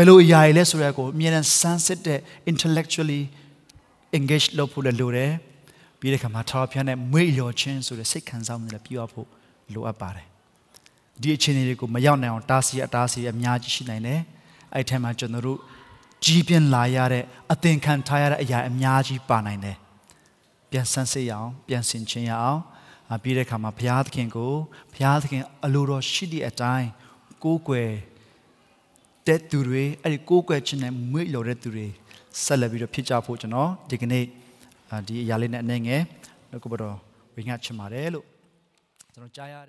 ဘယ်လိုအရာတွေလဲဆိုရက်ကိုအမြဲတမ်းစမ်းစစ်တဲ့ intellectually engage လုပ်ဖို့လည်းလိုတယ်ပြီးတဲ့ခါမှာထာဝရဘုရားနဲ့မွေ့လျော်ခြင်းဆိုတဲ့စိတ်ခံစားမှုတွေလည်းပြုအပ်ဖို့လိုအပ်ပါတယ်ဒီအခြေအနေတွေကိုမရောက်နိုင်အောင်တားဆီးအတားဆီးအများကြီးရှိနိုင်တယ်အဲ့ထက်မှာကျွန်တော်တို့ကြီးပြင်းလာရတဲ့အသင်ခံထားရတဲ့အရာအများကြီးပါနိုင်တယ်ပြန်ဆန်းစစ်ရအောင်ပြန်ဆင်ခြင်ရအောင်ပြီးတဲ့ခါမှာဘုရားသခင်ကိုဘုရားသခင်အလိုတော်ရှိတဲ့အတိုင်းကိုးကွယ် တဲ့သူတွေအဲ့ဒီကိုးကွယ်ခြင်းနဲ့မွေ့လျော်တဲ့သူတွေဆက်လက်ပြီးတော့ဖြစ်ကြဖို့ကျွန်တော်ဒီကနေ့ဒီအရာလေးနဲ့အနေငယ်နှုတ်ကပတော်ဝိငှချင်ပါတယ်လို့ကျွန်တော်ကြားရတယ်